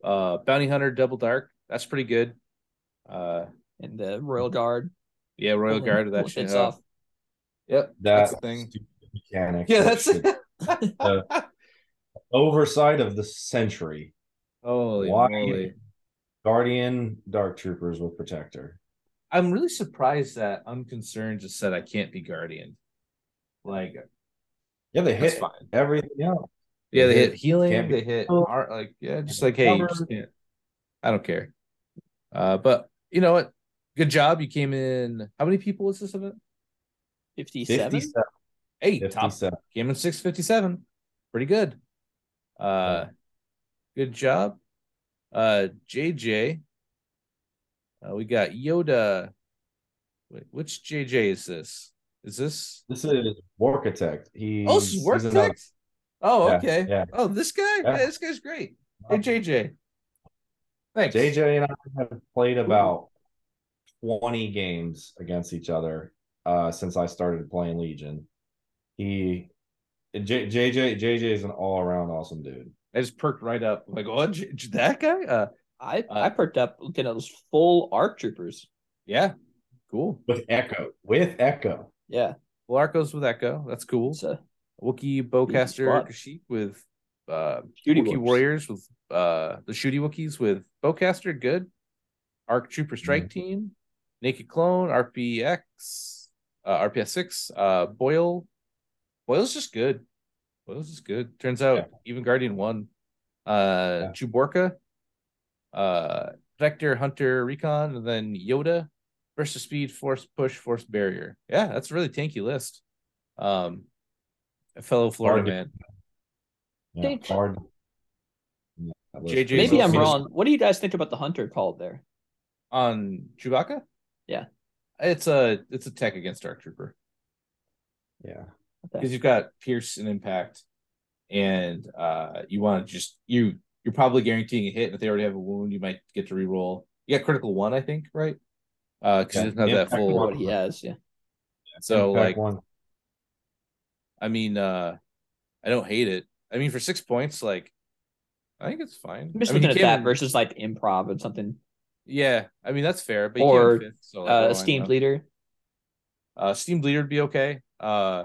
uh Bounty Hunter Double Dark, that's pretty good. Uh And the Royal Guard. yeah, Royal Guard that shit. off. Yep, That that's the thing. mechanic. Yeah, that's it. oversight of the century. Holy Why? moly. Guardian Dark Troopers with Protector. I'm really surprised that Unconcerned just said I can't be Guardian. Like Yeah, they hit fine. everything else. Yeah, they They hit hit- healing, can't they hit art, like yeah, just like hey, you just can't. I don't care. Uh, but you know what? Good job. You came in. How many people was this event? 57? 57. Eight. Top 57. came in six fifty seven. Pretty good. Uh, good job. Uh, JJ. Uh, we got Yoda. Wait, which JJ is this? Is this? This is Warkitect. He Oh, this is he's another- Oh, Yeah, okay. yeah. Oh, this guy. Yeah. Yeah, this guy's great. Hey, JJ. Thanks. JJ and I have played about 20 games against each other uh, since I started playing Legion. He J, JJ JJ is an all around awesome dude. I just perked right up. I'm like, oh, J- J- that guy? Uh, I Uh, I perked up looking at those full arc troopers. yeah, cool. With Echo. With Echo. Yeah. Well, Arcos with Echo. That's cool. It's a Wookiee bowcaster. Kashyyyk with uh Shooty Wookiee whoops. warriors with uh the shooty Wookiees with bowcaster good. Arc Trooper Strike Mhm. Team, Naked Clone, RPX, uh RPS six, uh Boyle. Boyle's just good. Boyle's just good. Turns out Yeah. even Guardian one. Uh Yeah. Chewbacca. uh Vector, Hunter, Recon, and then Yoda versus Speed, Force Push, Force Barrier. Yeah, that's a really tanky list. Um, a fellow Florida Hard man. Yeah, hard. Yeah, that JJ 's Maybe I'm wrong. What do you guys think about the hunter called there? on Chewbacca. Yeah. It's a it's a tech against Dark Trooper Yeah. because you've got Pierce and Impact, and uh, you want to just you you're probably guaranteeing a hit. And if they already have a wound, you might get to reroll. You got critical one, I think, right? Uh, because Yeah. he doesn't have that full. one. What he has, yeah. So Impact like, one. I mean, uh, I don't hate it. I mean, for six points, like, I think it's fine. I'm just I mean, looking you at that versus like improv and something. Yeah, I mean that's fair, but you Or, can't fifth, so Uh, what esteemed leader. Uh, Steam Bleeder would be okay. Uh,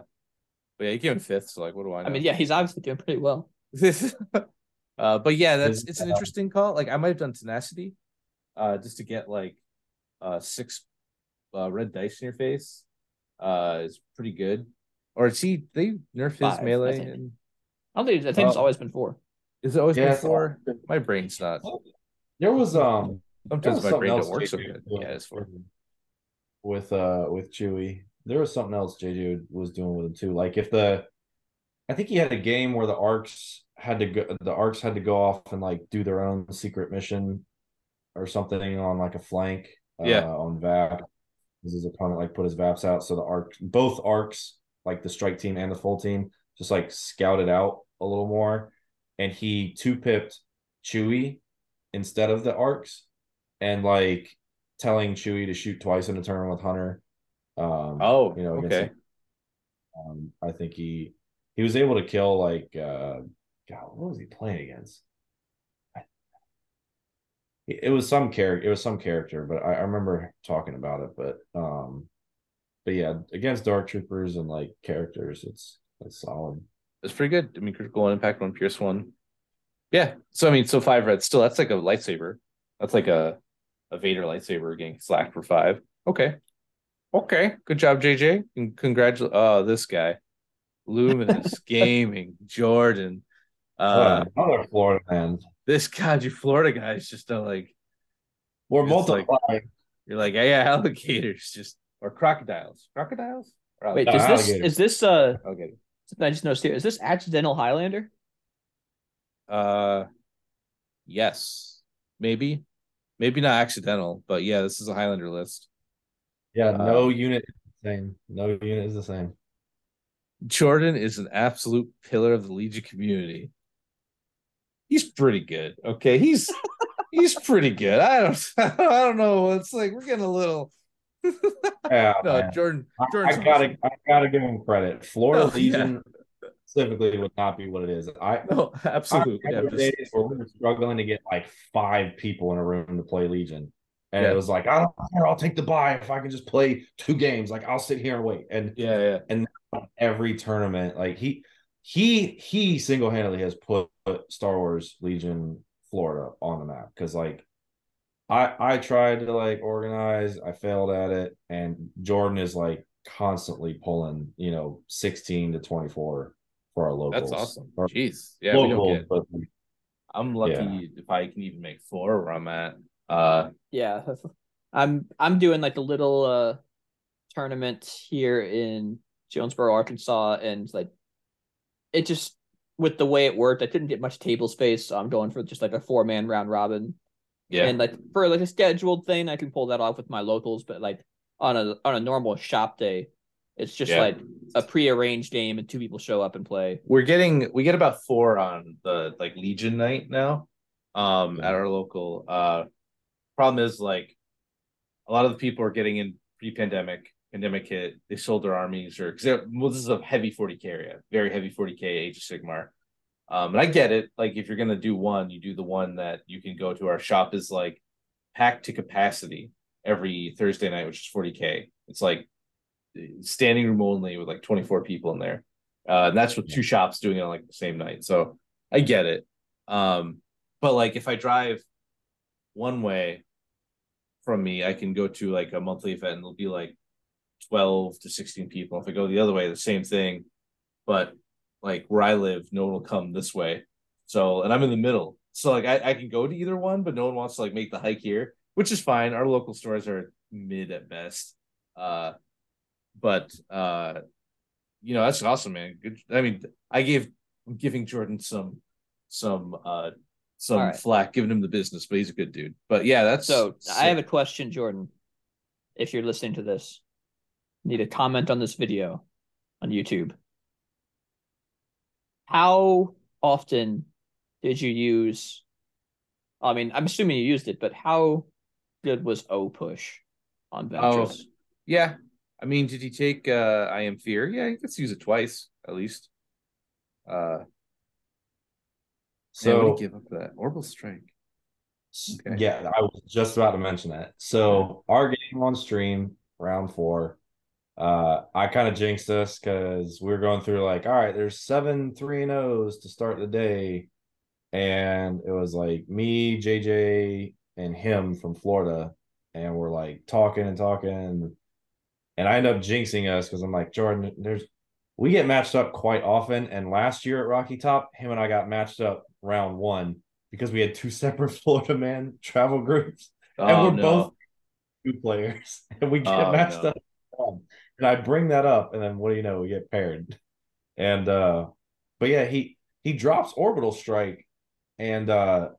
but yeah, you give him fifth, so like, what do I know? I mean, yeah, he's obviously doing pretty well. uh, but yeah, that's it's an interesting call. Like I might have done tenacity, uh, just to get like uh six uh red dice in your face. Uh, is pretty good. Or is he they nerf his Five, I melee? think. And, I don't think I think it's Oh. always been four. is it always Yeah, been four? all- My brain's not. There was um there Sometimes my brain don't work so good. Yeah, it's doing With uh with Chewie. There was something else JJ was doing with him too. Like if the I think he had a game where the arcs had to go the arcs had to go off and like do their own secret mission or something on like a flank uh, Yeah. on VAP. Because his opponent like put his VAPs out. So the arc both arcs, like the strike team and the full team, just like scouted out a little more. And he two pipped Chewie instead of the arcs and like telling Chewie to shoot twice in a turn with Hunter. Um Oh, you know, okay. um, I think he he was able to kill like uh God, what was he playing against? I- It was some character. It was some character, but I, I remember talking about it. But um, but yeah, against Dark Troopers and like characters, it's it's solid. It's pretty good. I mean, critical one, impact one, pierce one. Yeah. So I mean, so five red still. That's like a lightsaber. That's like a a Vader lightsaber getting slacked for five. Okay. Okay. Good job, JJ. And congratulations. Oh, this guy, Luminous Gaming, Jordan. Uh, Uh, Another Florida man. this God, you Florida guys just don't like. We're It's like- multiplying. You're like, yeah, yeah, alligators, just or crocodiles, crocodiles. Or Wait, No, is this is this uh okay. something I just noticed here? Is this accidental Highlander? Uh, yes, maybe, maybe not accidental, but yeah, this is a Highlander list. yeah, no uh, unit is the same. No unit is the same. Jordan is an absolute pillar of the Legion community. He's pretty good. Okay, he's he's pretty good. I don't I don't know. It's like we're getting a little. Yeah, No, man. Jordan. I, Jordan's I gotta awesome. I gotta give him credit. Florida Oh, yeah. Specifically would not be what it is. I No, absolutely. I Yeah, just- days where we were struggling to get like five people in a room to play Legion. And Yeah. it was like, I don't care, I'll take the buy if I can just play two games. Like I'll sit here and wait. And yeah, yeah. every tournament, like he he he single-handedly has put Star Wars Legion Florida on the map. Cause like I I tried to like organize, I failed at it, and Jordan is like constantly pulling, you know, 16 to 24 for our locals. That's awesome. Or Jeez. Yeah, we don't get. but I'm lucky Yeah. if I can even make four where I'm at. Uh, Yeah, I'm I'm doing like a little uh tournament here in Jonesboro, Arkansas, and like it just with the way it worked, I didn't get much table space, so I'm going for just like a four man round robin. yeah. And like for like a scheduled thing, I can pull that off with my locals, but like on a on a normal shop day, it's just Yeah. like a pre-arranged game and two people show up and play. we're getting we get about four on the like Legion night now, um, at our local. Uh, problem is like a lot of the people are getting in pre-pandemic, pandemic hit. They sold their armies or because well, this is a heavy 40k area, very heavy 40k Age of Sigmar. Um, and I get it. Like if you're gonna do one, you do the one that you can go to. Our shop is like packed to capacity every Thursday night, which is 40k. It's like standing room only with like 24 people in there. Uh, and that's with two shops doing it on like the same night. So I get it. Um, but like if I drive one way from me, I can go to like a monthly event and there'll be like 12 to 16 people. If I go the other way, the same thing. But like where I live, no one will come this way. So, and I'm in the middle. So like I, I can go to either one, but no one wants to like make the hike here, which is fine. Our local stores are mid at best. Uh but uh you know that's awesome, man. Good I mean I gave I'm giving Jordan some some uh some right. flack, giving him the business, but he's a good dude. But yeah, that's So I have a question, Jordan. If you're listening to this, need to comment on this video on YouTube. How often did you use? I mean, I'm assuming you used it, but how good was O push on Oh, yeah. I mean, did he take uh I am fear? Yeah, he gets to use it twice at least. Uh so So what did he give up that orbital strike. Okay. yeah, I was just about to mention that. So our game on stream, round four, uh, I kind of jinxed us because we were going through like, all right, there's seven three and O's to start the day, and it was like me, JJ, and him from Florida, and we're like talking and talking, and I end up jinxing us because I'm like Jordan, there's we get matched up quite often, and last year at Rocky Top, him and I got matched up round one because we had two separate Florida man travel groups, and Oh we're no. both two players, and we get Oh, matched no. up. And I bring that up, and then what do you know? We get paired, and uh, but yeah, he he drops orbital strike, and uh,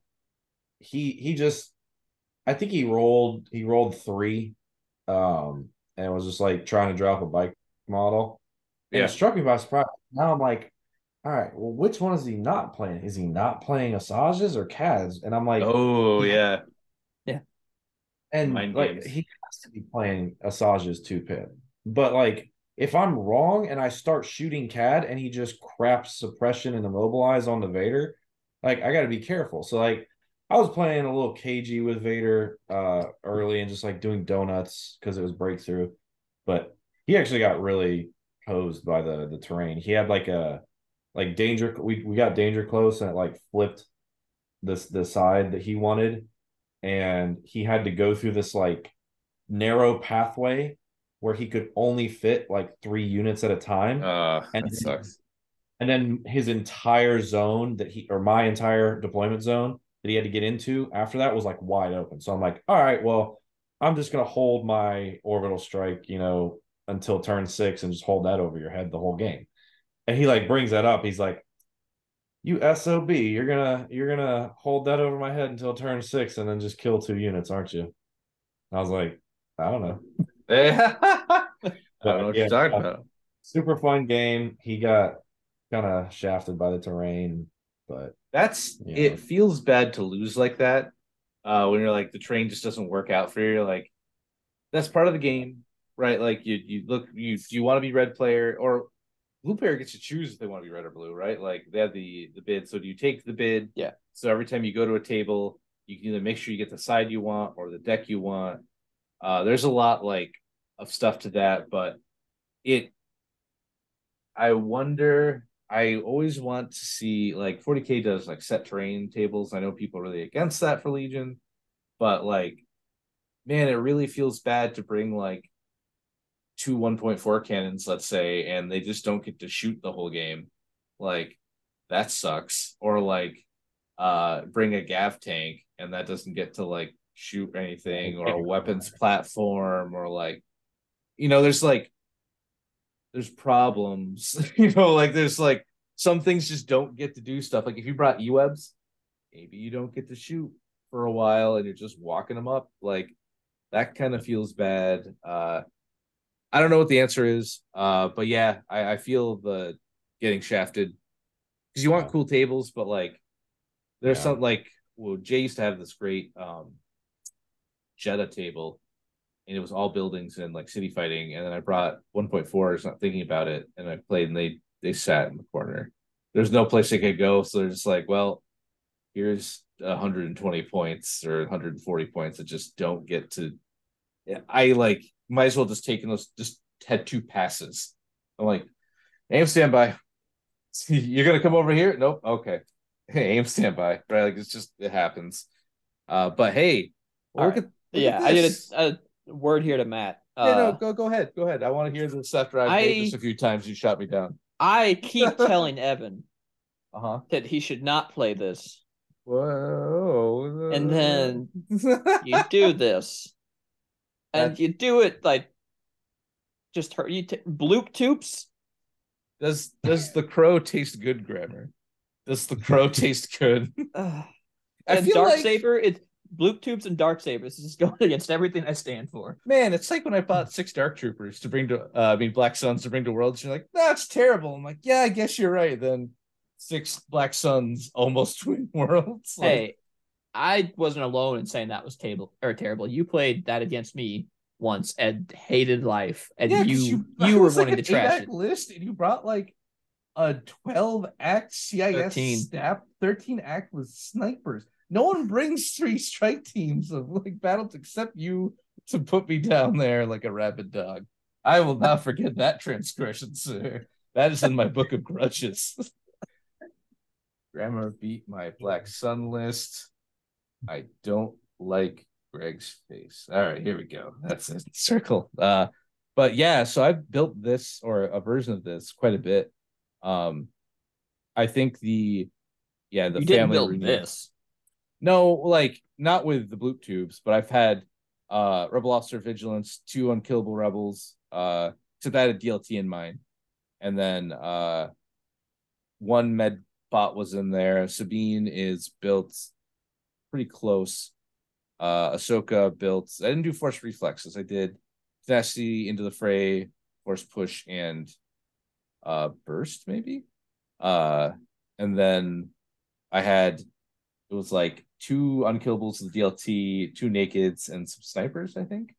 he he just, I think he rolled he rolled three, um, and was just like trying to drop a bike model. And Yeah. it struck me by surprise. Now I'm like, all right, well, which one is he not playing? Is he not playing Asajjs or Cads? And I'm like, Oh Yeah. yeah. and Mind like games. he has to be playing Asajj's two pin. But like if I'm wrong and I start shooting CAD and he just craps suppression and immobilize on the Vader, like I gotta be careful. So like I was playing a little cagey with Vader uh early and just like doing donuts because it was breakthrough. But he actually got really posed by the the terrain. He had like a like danger we, we got danger close and it like flipped this the side that he wanted and he had to go through this like narrow pathway where he could only fit like three units at a time Uh And that sucks. and then his entire zone that he or my entire deployment zone that he had to get into after that was like wide open. So i'm like all right well i'm just going to hold my orbital strike you know until turn six and just hold that over your head the whole game. And he like brings that up. He's like you sob you're gonna you're gonna hold that over my head until turn six and then just kill two units aren't you? I was like i don't know. I don't know what Yeah, you're talking about. super fun game. He got kind of shafted by the terrain but That's it feels bad to lose like that. Uh when you're like the train just doesn't work out for you. You're like that's part of the game, right? Like you you look you you want to be red player or blue player gets to choose if they want to be red or blue, right? Like they have the the bid. So do you take the bid? Yeah. So every time you go to a table, you can either make sure you get the side you want or the deck you want. Uh there's a lot like of stuff to that, but it I wonder I always want to see like 40k does like set terrain tables. I know people are really against that for Legion, but like, man, it really feels bad to bring like two 1.4 cannons, let's say, and they just don't get to shoot the whole game. Like, that sucks. Or like, uh, bring a Gav tank and that doesn't get to like shoot anything, or a weapons platform, or like, you know, there's like there's problems. you know, like there's like some things just don't get to do stuff. Like if you brought E-webs, maybe you don't get to shoot for a while and you're just walking them up. Like that kind of feels bad. Uh I don't know what the answer is. Uh but yeah, I, I feel the getting shafted. Because you want Yeah. cool tables, but like there's Yeah. some like well, Jay used to have this great um Jedha table and it was all buildings and like city fighting. And then I brought 1.4s, not thinking about it, and I played, and they they sat in the corner. There's no place they could go, so they're just like, well, here's 120 points or 140 points that just don't get to. I like might as well just taken those, just had two passes. I'm like, aim standby. You're gonna come over here? Nope. Okay. Hey, aim standby. Right, like it's just it happens. Uh, but hey, look right. at look yeah, at I did a, a word here to Matt. Yeah, no, Uh, go go ahead, go ahead. I want to hear this after I've made this a few times. You shot me down. I keep telling Evan Uh huh. that he should not play this Whoa. And then you do this, and That- you do it like just hurt You t- bloop tubes. does does the crow taste good, grammar? Does the crow taste good? I and feel dark like- saber. It bloop tubes and dark sabers is going against everything I stand for. Man, it's like when I bought six Dark Troopers to bring to, uh, I mean, Black Suns to bring to Worlds. You're like, that's terrible. I'm like, yeah, I guess you're right. Then six Black Suns almost twin Worlds. Like, Hey, I wasn't alone in saying that was table or terrible. You played that against me once and hated life, and yeah, you it you, were was like wanting to trash it. list, and you brought like a twelve act CIS 13. snap, thirteen act with snipers. No one brings three strike teams of like battles except you to put me down there like a rabid dog. I will not forget that transgression, sir. That is in my book of grudges. Grammar beat my Black Sun list. I don't like Greg's face. All right, here we go. That's a Circle. Uh but yeah, so I've built this or a version of this quite a bit. Um I think the yeah, the you didn't family build reunion- this. No, like not with the bloop tubes, but I've had uh Rebel Officer Vigilance, two unkillable rebels, uh I had a DLT in mine. And then uh one med bot was in there. Sabine is built pretty close. Uh Ahsoka built I didn't do force reflexes. I did tenacity into the fray, force push, and uh burst, maybe. Uh and then I had it was like two unkillables of the DLT, two nakeds, and some snipers, I think.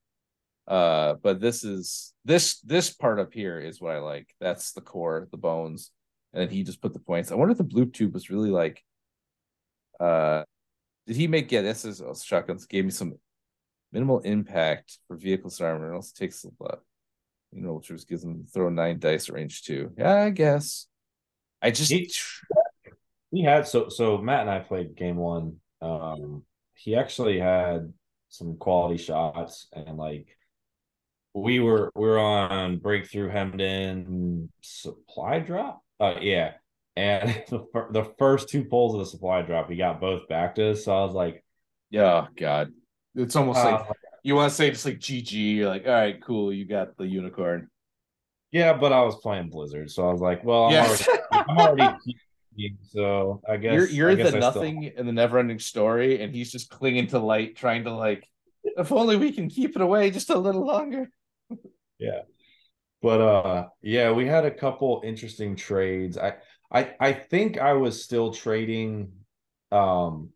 Uh, but this is this this part up here is what I like. That's the core, the bones, and then he just put the points. I wonder if the bloop tube was really like. Uh, did he make? Yeah, this is oh, shotguns. Gave me some minimal impact for vehicles and armor. It also takes a lot. You know, which was gives him throw nine dice range two. Yeah, I guess. I just He- He had so so Matt and I played game one. Um, he actually had some quality shots and like we were we were on breakthrough hemmed in supply drop. Uh, yeah, and the, the first two pulls of the supply drop, he got both back to us. So I was like, Yeah, God. It's almost uh, like you want to say just like GG, you're like, all right, cool, you got the unicorn. yeah, but I was playing Blizzard, so I was like, well, I'm Yeah. already, I'm already so I guess you're you're guess the I still- nothing in the never ending story, and he's just clinging to light, trying to like if only we can keep it away just a little longer. Yeah, but uh yeah, we had a couple interesting trades. I I I think I was still trading um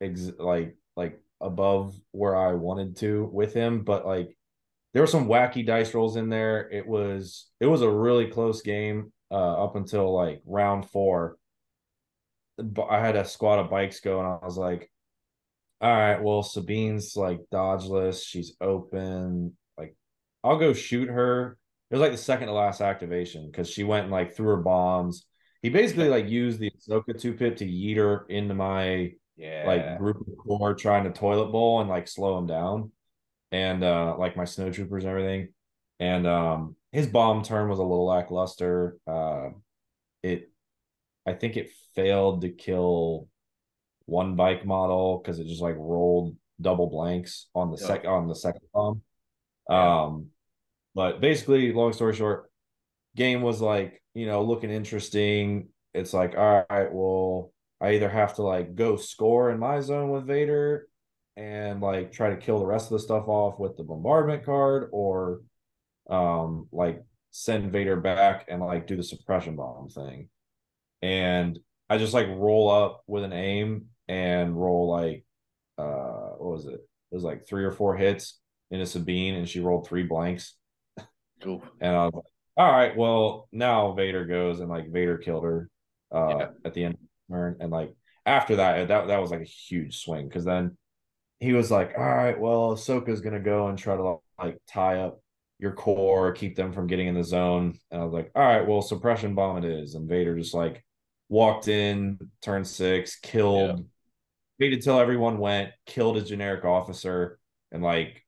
ex- like like above where I wanted to with him, but like there were some wacky dice rolls in there. It was it was a really close game uh up until like round 4. But I had a squad of bikes go and I was like all right, well Sabine's like dodgeless, she's open, like I'll go shoot her it was like the second to last activation because she went and like threw her bombs. He basically like used the Ahsoka two pip to yeet her into my Yeah, like group of core trying to toilet bowl and like slow him down. And uh like my snow troopers and everything. And um his bomb turn was a little lackluster. Uh it I think it failed to kill one bike model because it just like rolled double blanks on the Yeah. sec on the second bomb. Yeah. Um but basically, long story short, game was like, you know, looking interesting. It's like, all right, well, I either have to like go score in my zone with Vader and like try to kill the rest of the stuff off with the bombardment card, or um like send Vader back and like do the suppression bomb thing. And I just like roll up with an aim and roll like uh what was it? It was like three or four hits into Sabine and she rolled three blanks. Cool. And I was like, all right, well, now Vader goes and like Vader killed her uh Yeah. at the end of the turn. And like after that, that that was like a huge swing because then he was like, All right, well, Ahsoka's gonna go and try to like tie up your core, keep them from getting in the zone. And I was like, All right, well, suppression bomb it is. And Vader just like walked in, turn six, killed, waited till everyone went, killed a generic officer, and like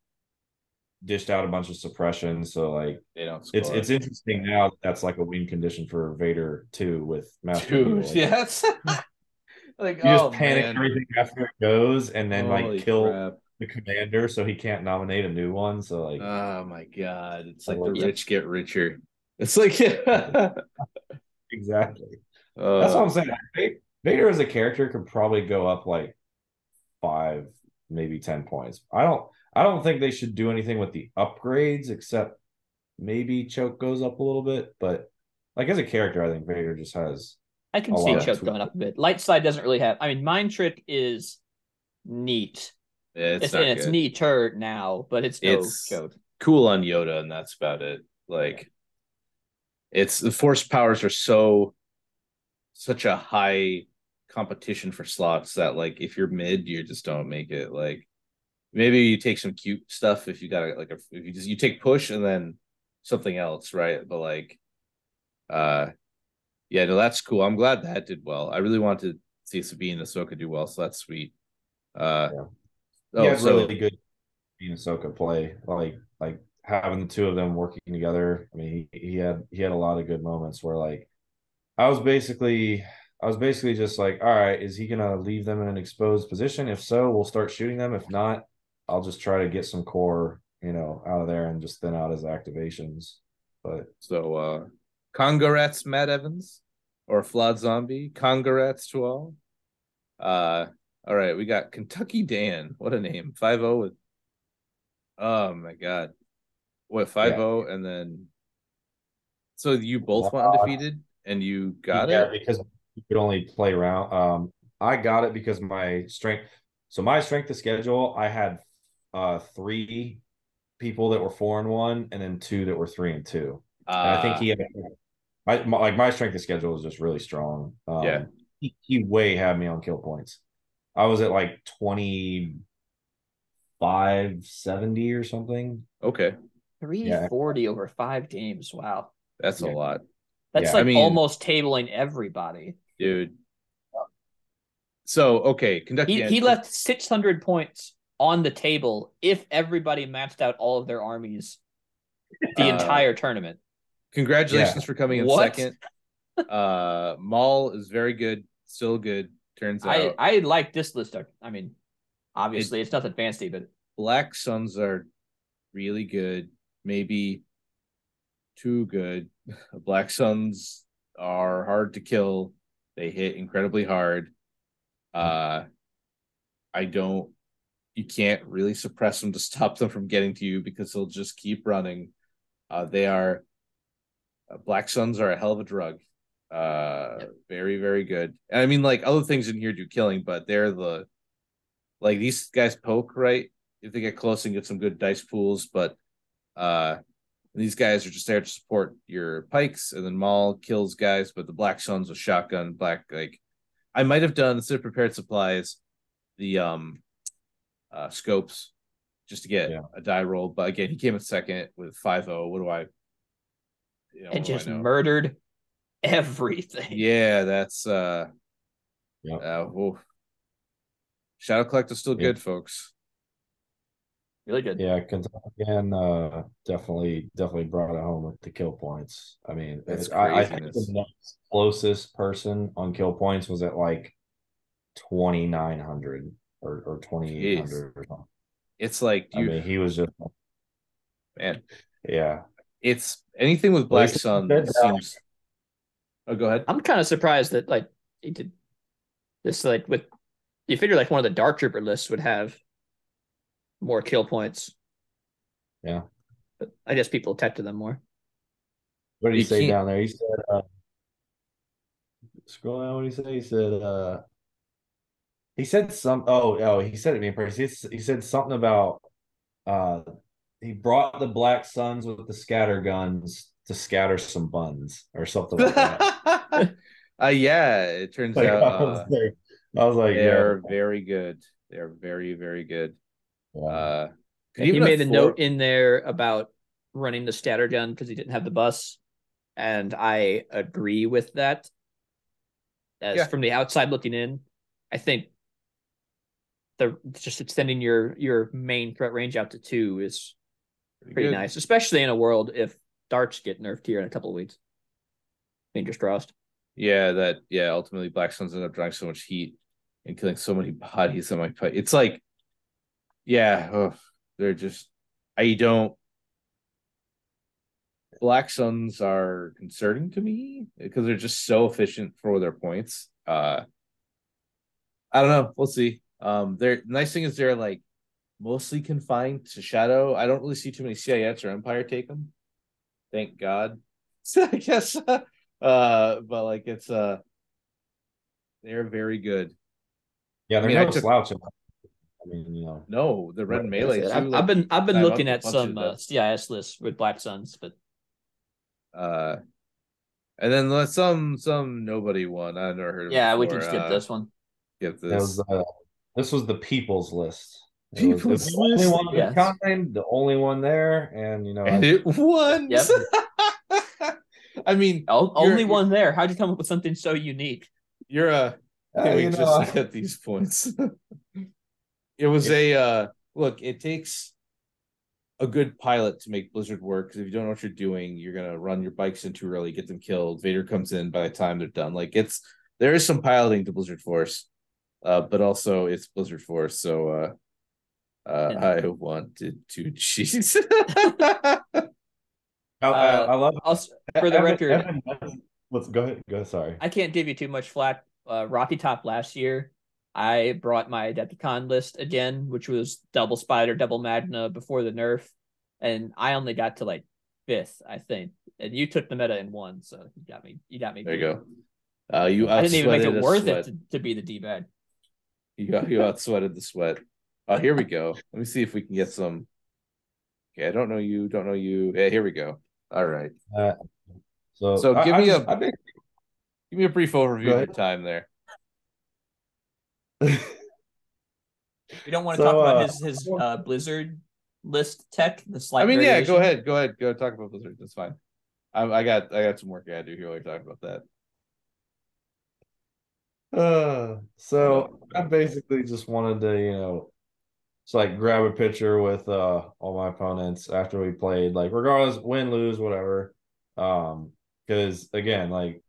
dished out a bunch of suppression. So like They don't it's score. it's interesting now that that's like a win condition for Vader too with Master Dude, yeah, that's Like You just oh, panic man. everything after it goes, and then Holy like kill crap. the commander, so he can't nominate a new one. So like, Oh my god! It's like the it. rich get richer. It's like exactly. Uh, That's what I'm saying. Vader as a character could probably go up like five, maybe ten points. I don't. I don't think they should do anything with the upgrades, except maybe choke goes up a little bit. But like as a character, I think Vader just has. I can see choke going up a bit. Light side doesn't really have. I mean, mind trick is neat. yeah, it's, It's, not and it's good. neater now, but it's no It's- choke. cool on Yoda, and that's about it. Like, it's the force powers are so such a high competition for slots that like if you're mid, you just don't make it. Like, maybe you take some cute stuff if you got like a, if you just you take push and then something else, right? But like, uh, yeah, no, that's cool. I'm glad that did well. I really wanted to see Sabine and Ahsoka do well, so that's sweet. Uh, Yeah. oh, had so- really good and Ahsoka play. Like like having the two of them working together. I mean, he, he had he had a lot of good moments where like I was basically I was basically just like, all right, is he gonna leave them in an exposed position? If so, we'll start shooting them. If not, I'll just try to get some core, you know, out of there and just thin out his activations. But So uh congrats, Matt Evans or Flawed Zombie. Congrats to all. Uh all right, we got Kentucky Dan. What a name. 5-0 with oh my god. What 5-0 and then so you both went Wow. undefeated and you got yeah, it? because you could only play around. Um, I got it because my strength. So my strength of schedule, I had uh three people that were four and one, and then two that were three and two. And I think Uh, he had, I my, like my strength of schedule was just really strong. Um, Yeah. he, he way had me on kill points. I was at like twenty five seventy or something. okay. 340 over five games. Wow. That's a lot, That's Yeah, like I mean- almost tabling everybody. dude. So okay, Kentucky He, he left 600 points on the table if everybody matched out all of their armies the Uh, entire tournament. Congratulations for coming in What? second. Uh Maul is very good, still good. Turns I, out I like this list. I mean, obviously, it's nothing fancy, but Black Suns are really good, maybe too good. Black Suns are hard to kill. They hit incredibly hard. Uh I don't you can't really suppress them to stop them from getting to you because they'll just keep running. Uh they are uh, Black Suns are a hell of a drug. Uh Yep. very, very good. And I mean like other things in here do killing, but they're the like these guys poke, right? If they get close and get some good dice pools, but uh these guys are just there to support your Pykes, and then Maul kills guys, but the Black Suns with shotgun, black like I might have done instead of prepared supplies, the um uh scopes just to get Yeah. a die roll. But again, he came in second with 5-0. What do I you know, and what do I just murdered everything. Yeah, that's uh Yep. uh. Shadow Collective's still Yeah. good, folks. Really good. Yeah, Kentucky again uh definitely definitely brought it home with the kill points. I mean, That's I, I think the next closest person on kill points was at like twenty nine hundred or or twenty eight hundred or something. It's like I mean, he was just man, yeah. it's anything with Well, Black Sun seems. Oh, go ahead. I'm kind of surprised that like he did this like with you figure like one of the Dark Trooper lists would have more kill points. Yeah. But I guess people tech to them more. What did he You say can't- down there? He said uh scroll down what did he say? He said uh he said some oh oh he said it being praised. He, s- he said something about uh he brought the black suns with the scatter guns to scatter some buns or something like that. uh, yeah, it turns Like, out I uh, was like, I was like, they're yeah, very good. They're very, very good. Yeah. Uh, he made a four- note in there about running the scatter gun because he didn't have the bus. And I agree with that. As Yeah. from the outside looking in, I think the just extending your your main threat range out to two is pretty good. nice, especially in a world if darts get nerfed here in a couple of weeks. Fingers crossed. Yeah, that yeah. Ultimately, Black Suns end up drawing so much heat. and killing so many bodies on my plate. It's like, yeah, they're just I don't. Black Suns are concerning to me because they're just so efficient for their points. Uh, I don't know. We'll see. Um, they're nice thing is they're like mostly confined to Shadow. I don't really see too many CIS or Empire take them. Thank God. I guess. Uh, but like it's uh, they're very good. Yeah, they're I mean, no slouch. I mean, you know, No, the red Right, melee. I've, too, I've been I've been looking at some uh. CIS lists with Black Suns, but uh, and then some some nobody one. I never heard of. yeah, we can skip uh, this one. Skip this. was uh, this was the people's list. It was, was People's the only one of yes. its kind, the only one there, and you know, and I- it won. Yep. I mean, You're- only one there. How'd you come up with something so unique? you're a uh, Can we you know, just get these points? it was a uh look, it takes a good pilot to make Blizzard work because if you don't know what you're doing, you're gonna run your bikes in too early, get them killed. Vader comes in by the time they're done. Like it's there is some piloting to Blizzard Force, uh, but also it's Blizzard Force, so uh uh, Yeah. I wanted to cheese. I, I, I love Also, for the Evan- record, Evan- let's go ahead. Go sorry. I can't give you too much flack. Uh, Rocky Top last year, I brought my Adepticon list again, which was double Spider, double Magna before the nerf, and I only got to like fifth, I think. And you took the meta and won, so you got me. You got me. there you go. Uh, you I didn't even make it worth sweat. it to, to be the D bag. You got you outsweated the sweat. Oh, here we go. Let me see if we can get some. Okay, I don't know you. Don't know you. Yeah, here we go. All right. So, So give I me just- a- I think Give me a brief overview of your time there. You don't want to So, talk about uh, his his uh, Blizzard list tech. The slight. I mean, yeah. Go ahead. Go ahead. Go talk about Blizzard. That's fine. I, I got I got some work I gotta do here while you're about that. Uh, so I basically just wanted to, you know, just like grab a picture with uh all my opponents after we played, like regardless win, lose, whatever. Um, because again, like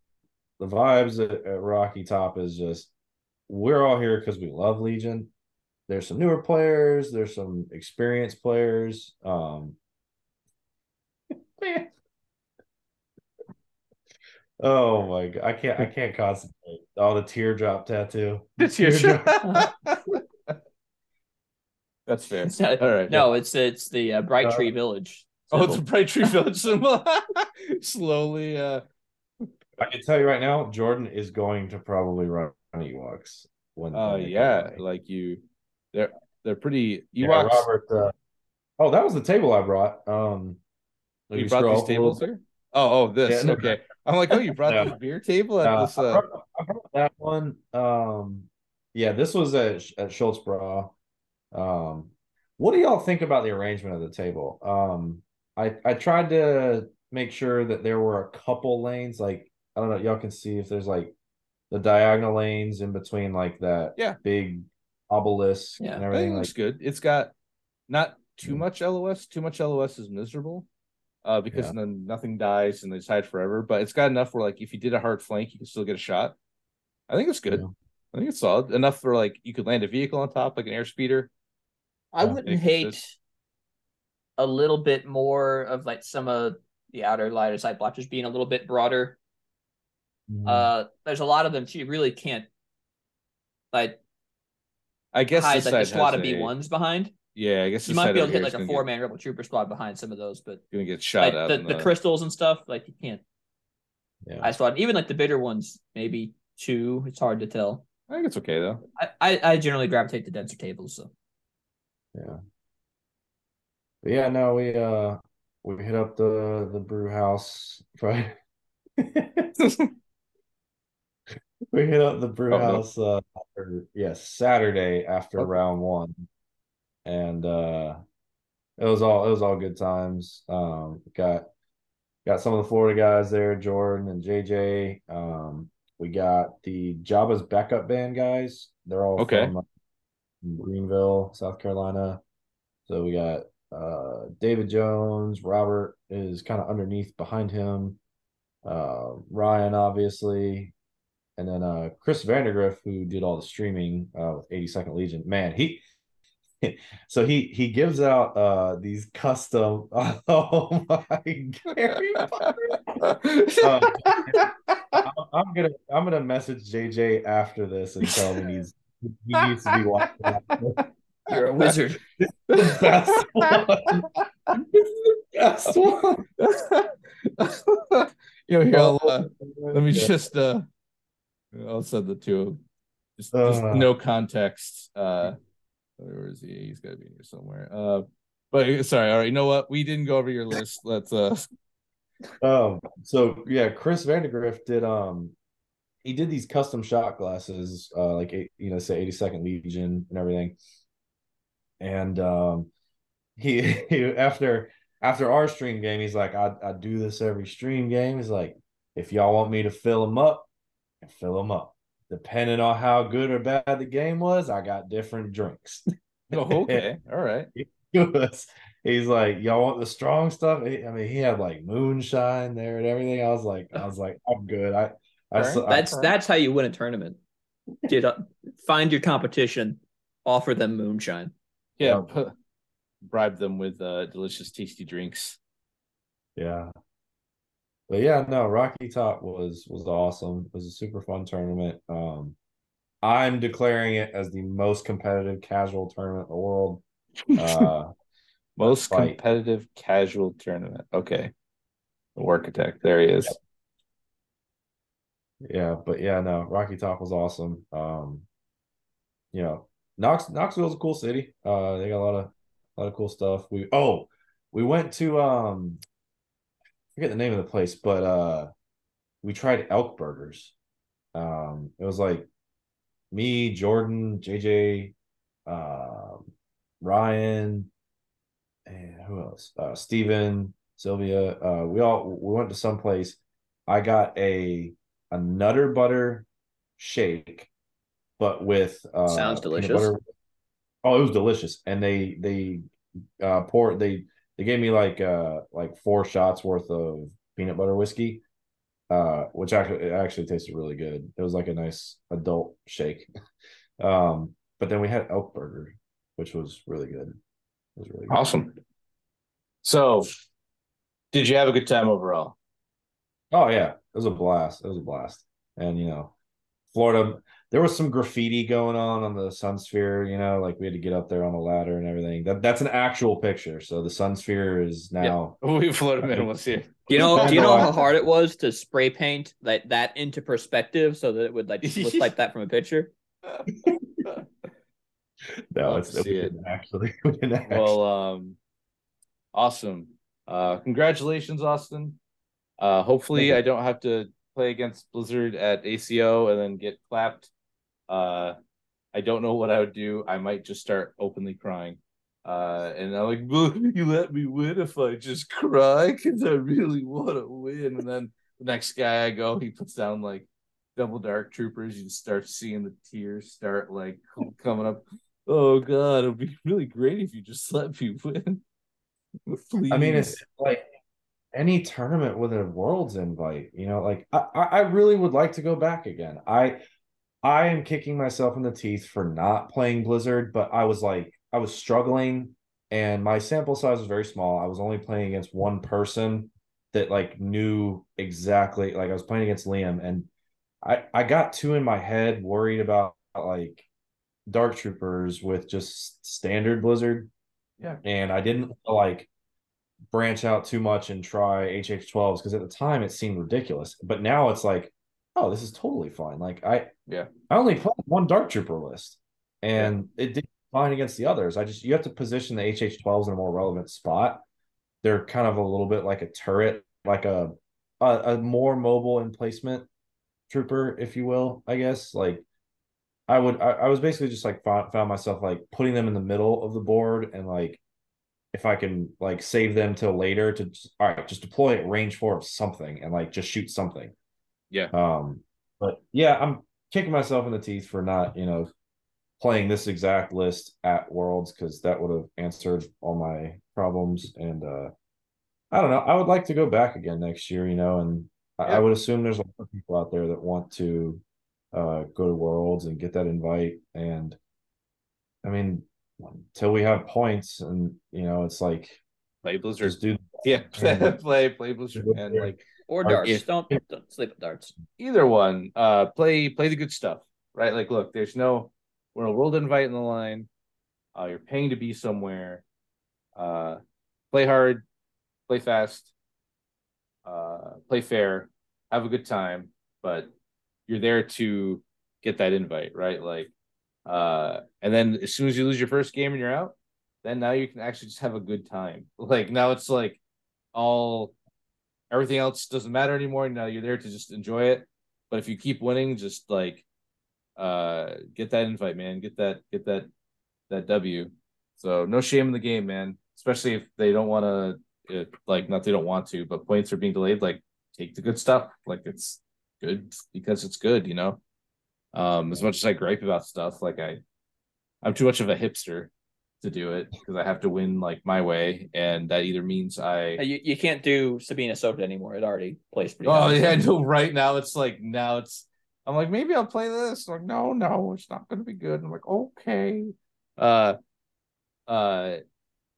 the vibes at, at Rocky Top is just we're all here because we love Legion. There's some newer players, there's some experienced players. Um Oh my god, I can't I can't concentrate. Oh, the teardrop tattoo. The teardrop. That's fair. It's not- All right. No, it's it's the uh, Bright Uh, Tree Village. Oh, it's a. Bright Tree Village symbol. Slowly. Uh. I can tell you right now, Jordan is going to probably run Ewoks when. Oh when yeah. Like you. They're they're pretty. Yeah, Ewoks. Robert. Uh, oh, that was the table I brought. Um, you brought these up a little tables here. Oh, oh, this. Yeah, no. okay. I'm like, oh, you brought No. this beer table at Uh, this. I, Uh, brought, I brought that one. Um, yeah, this was at at Schulz Bräu. Um, what do y'all think about the arrangement of the table? Um, I I tried to make sure that there were a couple lanes. Like I don't know, y'all can see if there's like the diagonal lanes in between, like that. Yeah. big obelisk Yeah. and I think everything. it Like looks good. It's got not too Mm. much LOS. Too much LOS is miserable. Uh, because Yeah. then nothing dies and they just hide forever. But it's got enough where like if you did a hard flank, you can still get a shot. I think it's good. Yeah. I think it's solid enough for like you could land a vehicle on top, like an airspeeder. I Yeah, wouldn't hate sense. a little bit more of like some of the outer lighter side blotches being a little bit broader. Mhm. Uh, there's a lot of them. You really can't like I guess hide like a squad of B ones behind. Yeah, I guess You might be able to hit like a four man rebel trooper squad behind some of those, but you're Gonna get shot like out. the, in the crystals and stuff, like you can't. yeah. I squad even like the bitter ones, maybe two. It's hard to tell. I think it's okay though. I I, I generally gravitate to denser tables, so Yeah. But yeah, no, we uh we hit up the the brew house Friday. we hit up the brew Oh, no. house uh after, yes, Saturday after Okay. round one. And uh it was all it was all good times. Um got got some of the Florida guys there, Jordan and JJ. Um we got the Jabba's backup band guys. They're all Okay. from uh, Greenville, South Carolina. So we got uh David Jones, Robert is kind of underneath behind him. Uh Ryan obviously. And then uh Chris Vandergriff, who did all the streaming uh with 82nd Legion, man, he so he he gives out uh these custom oh my Gary uh, I'm, I'm gonna I'm gonna message JJ after this and tell him he's he needs to be watching. You're a wizard. the best one. This is the best one. you know, here, I'll, uh, Oh, let me just uh I'll send the two of them. Just, just Uh. no context. Uh where is he? He's gotta be here somewhere. Uh but sorry, all right, you know what? We didn't go over your list. Let's uh Um, so yeah, Chris Vandergriff did um he did these custom shot glasses, uh like eight, you know, say 82nd Legion and everything. And um he, he after after our stream game, he's like, I I do this every stream game. He's like, if y'all want me to fill them up, I fill them up. Depending on how good or bad the game was, I got different drinks. oh, okay. All right. He was- he's like, y'all want the strong stuff? I mean, he had like moonshine there and everything. I was like, I was like, I'm good. I, I, Alright, saw- I- That's that's how you win a tournament. Get up, find your competition, offer them moonshine. Yeah, Yeah. bribe them with uh delicious tasty drinks. yeah. But yeah, no, Rocky Top was was awesome. It was a super fun tournament. Um, I'm declaring it as the most competitive casual tournament in the world. Uh, Most Fight. competitive casual tournament. Okay. The work attack. There he is. Yeah, but yeah, no, Rocky Top was awesome. Um, you know, Knox Knoxville's a cool city. Uh, they got a lot of a lot of cool stuff. We oh, we went to um, forget the name of the place, but uh, we tried elk burgers. Um, it was like me, Jordan, JJ, um, Ryan, and who else? Uh, Steven, Sylvia. Uh, we all we went to some place. I got a a nutter butter shake, but with uh, Sounds delicious. Oh, it was delicious, and they they uh poured they they gave me like uh like four shots worth of peanut butter whiskey, uh, which actually it actually tasted really good. It was like a nice adult shake. um, but then we had elk burger, which was really good. It was really good. Awesome. So did you have a good time overall? Oh yeah, it was a blast. It was a blast. And you know, Florida, there was some graffiti going on on the Sun Sphere. You know, like we had to get up there on a ladder and everything. That that's an actual picture. So the Sun Sphere is now. yeah. We floated him in. We'll see. Do you know? Do you know how hard it was to spray paint that that into perspective so that it would like look like that from a picture? No, Love it's see we it. didn't actually. We didn't actually. Well, um, awesome. Uh, congratulations, Austin. Uh, hopefully, I don't have to play against Blizzard at ACO and then get clapped. Uh, I don't know what I would do. I might just start openly crying. Uh, and I'm like, will you let me win if I just cry? Because I really want to win. And then the next guy I go, he puts down like double dark troopers. You start seeing the tears start like coming up. Oh God, it would be really great if you just let me win. Please. I mean, it's like any tournament with a world's invite, you know, like I, I I really would like to go back again. I I am kicking myself in the teeth for not playing Blizzard, but I was like I was struggling and my sample size was very small. I was only playing against one person that like knew exactly like I was playing against Liam and I I got two in my head worried about like dark troopers with just standard Blizzard yeah. and I didn't like branch out too much and try HH12s because at the time it seemed ridiculous. But now it's like, oh, this is totally fine. Like I Yeah. I only played one Dark Trooper list and it did fine against the others. I just you have to position the HH12s in a more relevant spot. They're kind of a little bit like a turret, like a a, a more mobile emplacement trooper, if you will, I guess. Like I would I, I was basically just like found, found myself like putting them in the middle of the board and like if I can like save them till later to just, all right, just deploy at range four of something and like just shoot something. Yeah. Um, but yeah, I'm kicking myself in the teeth for not, you know, playing this exact list at Worlds because that would have answered all my problems. And uh I don't know. I would like to go back again next year, you know, and I, I would assume there's a lot of people out there that want to uh, go to Worlds and get that invite. And I mean, until we have points, and you know, it's like Play Blizzard. just do Yeah, Yeah. play play Blizzard, and like Or Or darts. if- don't don't sleep at darts. either one. Uh, play play the good stuff, right? Like, look, there's no we're a world invite in the line. Uh, you're paying to be somewhere. Uh, play hard, play fast, uh, play fair, have a good time, but you're there to get that invite, right? Like, uh, and then as soon as you lose your first game and you're out, then now you can actually just have a good time. Like now it's like all everything else doesn't matter anymore. Now you're there to just enjoy it. But if you keep winning, just like uh get that invite, man. Get that get that that W. So no shame in the game, man. Especially if they don't want to like not they don't want to, but points are being delayed. Like take the good stuff. Like it's good because it's good, you know. Um, as much as I gripe about stuff, like I I'm too much of a hipster to do it because I have to win like my way, and that either means I Uh, You, you can't do Sabina Soda anymore. It already plays pretty. Oh high. yeah, know. Right now, it's like now it's. I'm like maybe I'll play this. like no, no, it's not going to be good. I'm like okay. Uh, uh,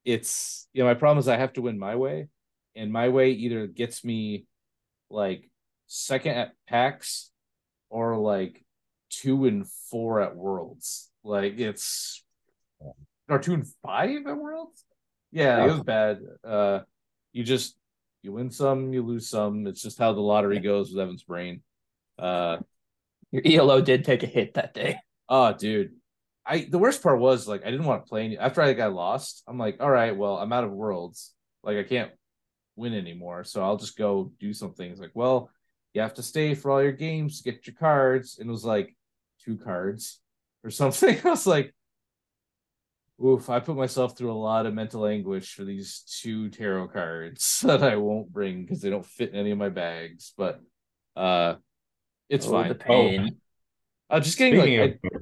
it's you know my problem is I have to win my way, and my way either gets me like second at PAX or like two and four at Worlds. Like it's or two and five at Worlds. Yeah, it was bad. Uh, you just you win some, you lose some. It's just how the lottery goes with Evan's brain. Uh, Your ELO did take a hit that day. oh, dude. I the worst part was like I didn't want to play any after I got lost. I'm like, all right, well, I'm out of worlds. Like I can't win anymore, so I'll just go do some things. Like, well, you have to stay for all your games get your cards, and it was like two cards or something. I was like, oof, I put myself through a lot of mental anguish for these two tarot cards that I won't bring because they don't fit in any of my bags. But uh it's Oh, fine. The pain. I'm just getting Speaking like of, I-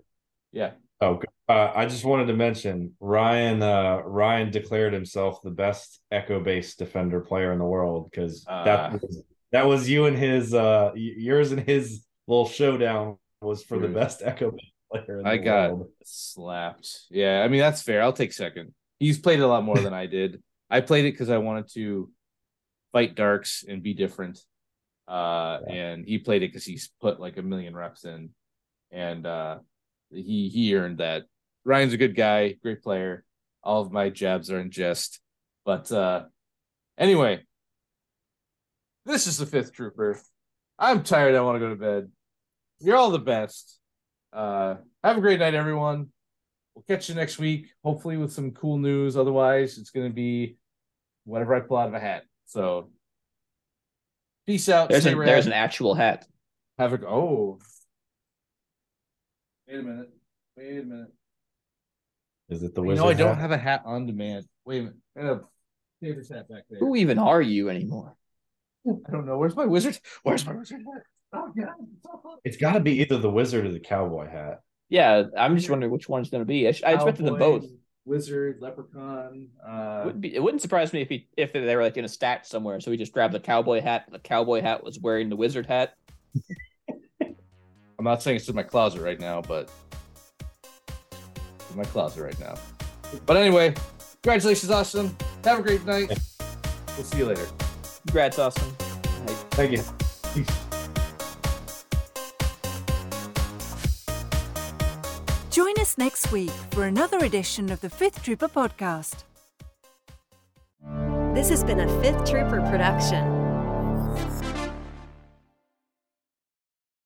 yeah. oh, uh, I just wanted to mention Ryan. Uh, Ryan declared himself the best Echo Base defender player in the world because Ah. that was, that was you and his uh, yours and his little showdown was for the best Echo Base player. I got world. slapped. Yeah, I mean that's fair. I'll take second. He's played it a lot more than I did. I played it because I wanted to fight darks and be different. Uh and he played it because he's put like a million reps in. And uh he he earned that. Ryan's a good guy, great player. All of my jabs are in jest. But uh anyway, this is the fifth trooper. I'm tired. I want to go to bed. You're all the best. Uh, have a great night, everyone. We'll catch you next week, hopefully with some cool news. Otherwise, it's going to be whatever I pull out of a hat. So, peace out. There's stay an there's an actual hat. Have a oh. Wait a minute. Wait a minute. Is it the you wizard? No, I don't hat? have a hat on demand. Wait a minute. I got a Davis hat back there. Who even are you anymore? I don't know. Where's my wizard? Where's my wizard hat? Oh god. It's got to be either the wizard or the cowboy hat. Yeah, I'm just wondering which one's going to be. I, sh- I expected them both. Wizard, leprechaun. Uh, Wouldn't be, it wouldn't surprise me if he if they were like in a stack somewhere. So he just grabbed the cowboy hat. The cowboy hat was wearing the wizard hat. I'm not saying it's in my closet right now, but in my closet right now. But anyway, congratulations, Austin. Have a great night. We'll see you later. Congrats, Austin. Night. Thank you. next week for another edition of the Fifth Trooper podcast. This has been a Fifth Trooper production.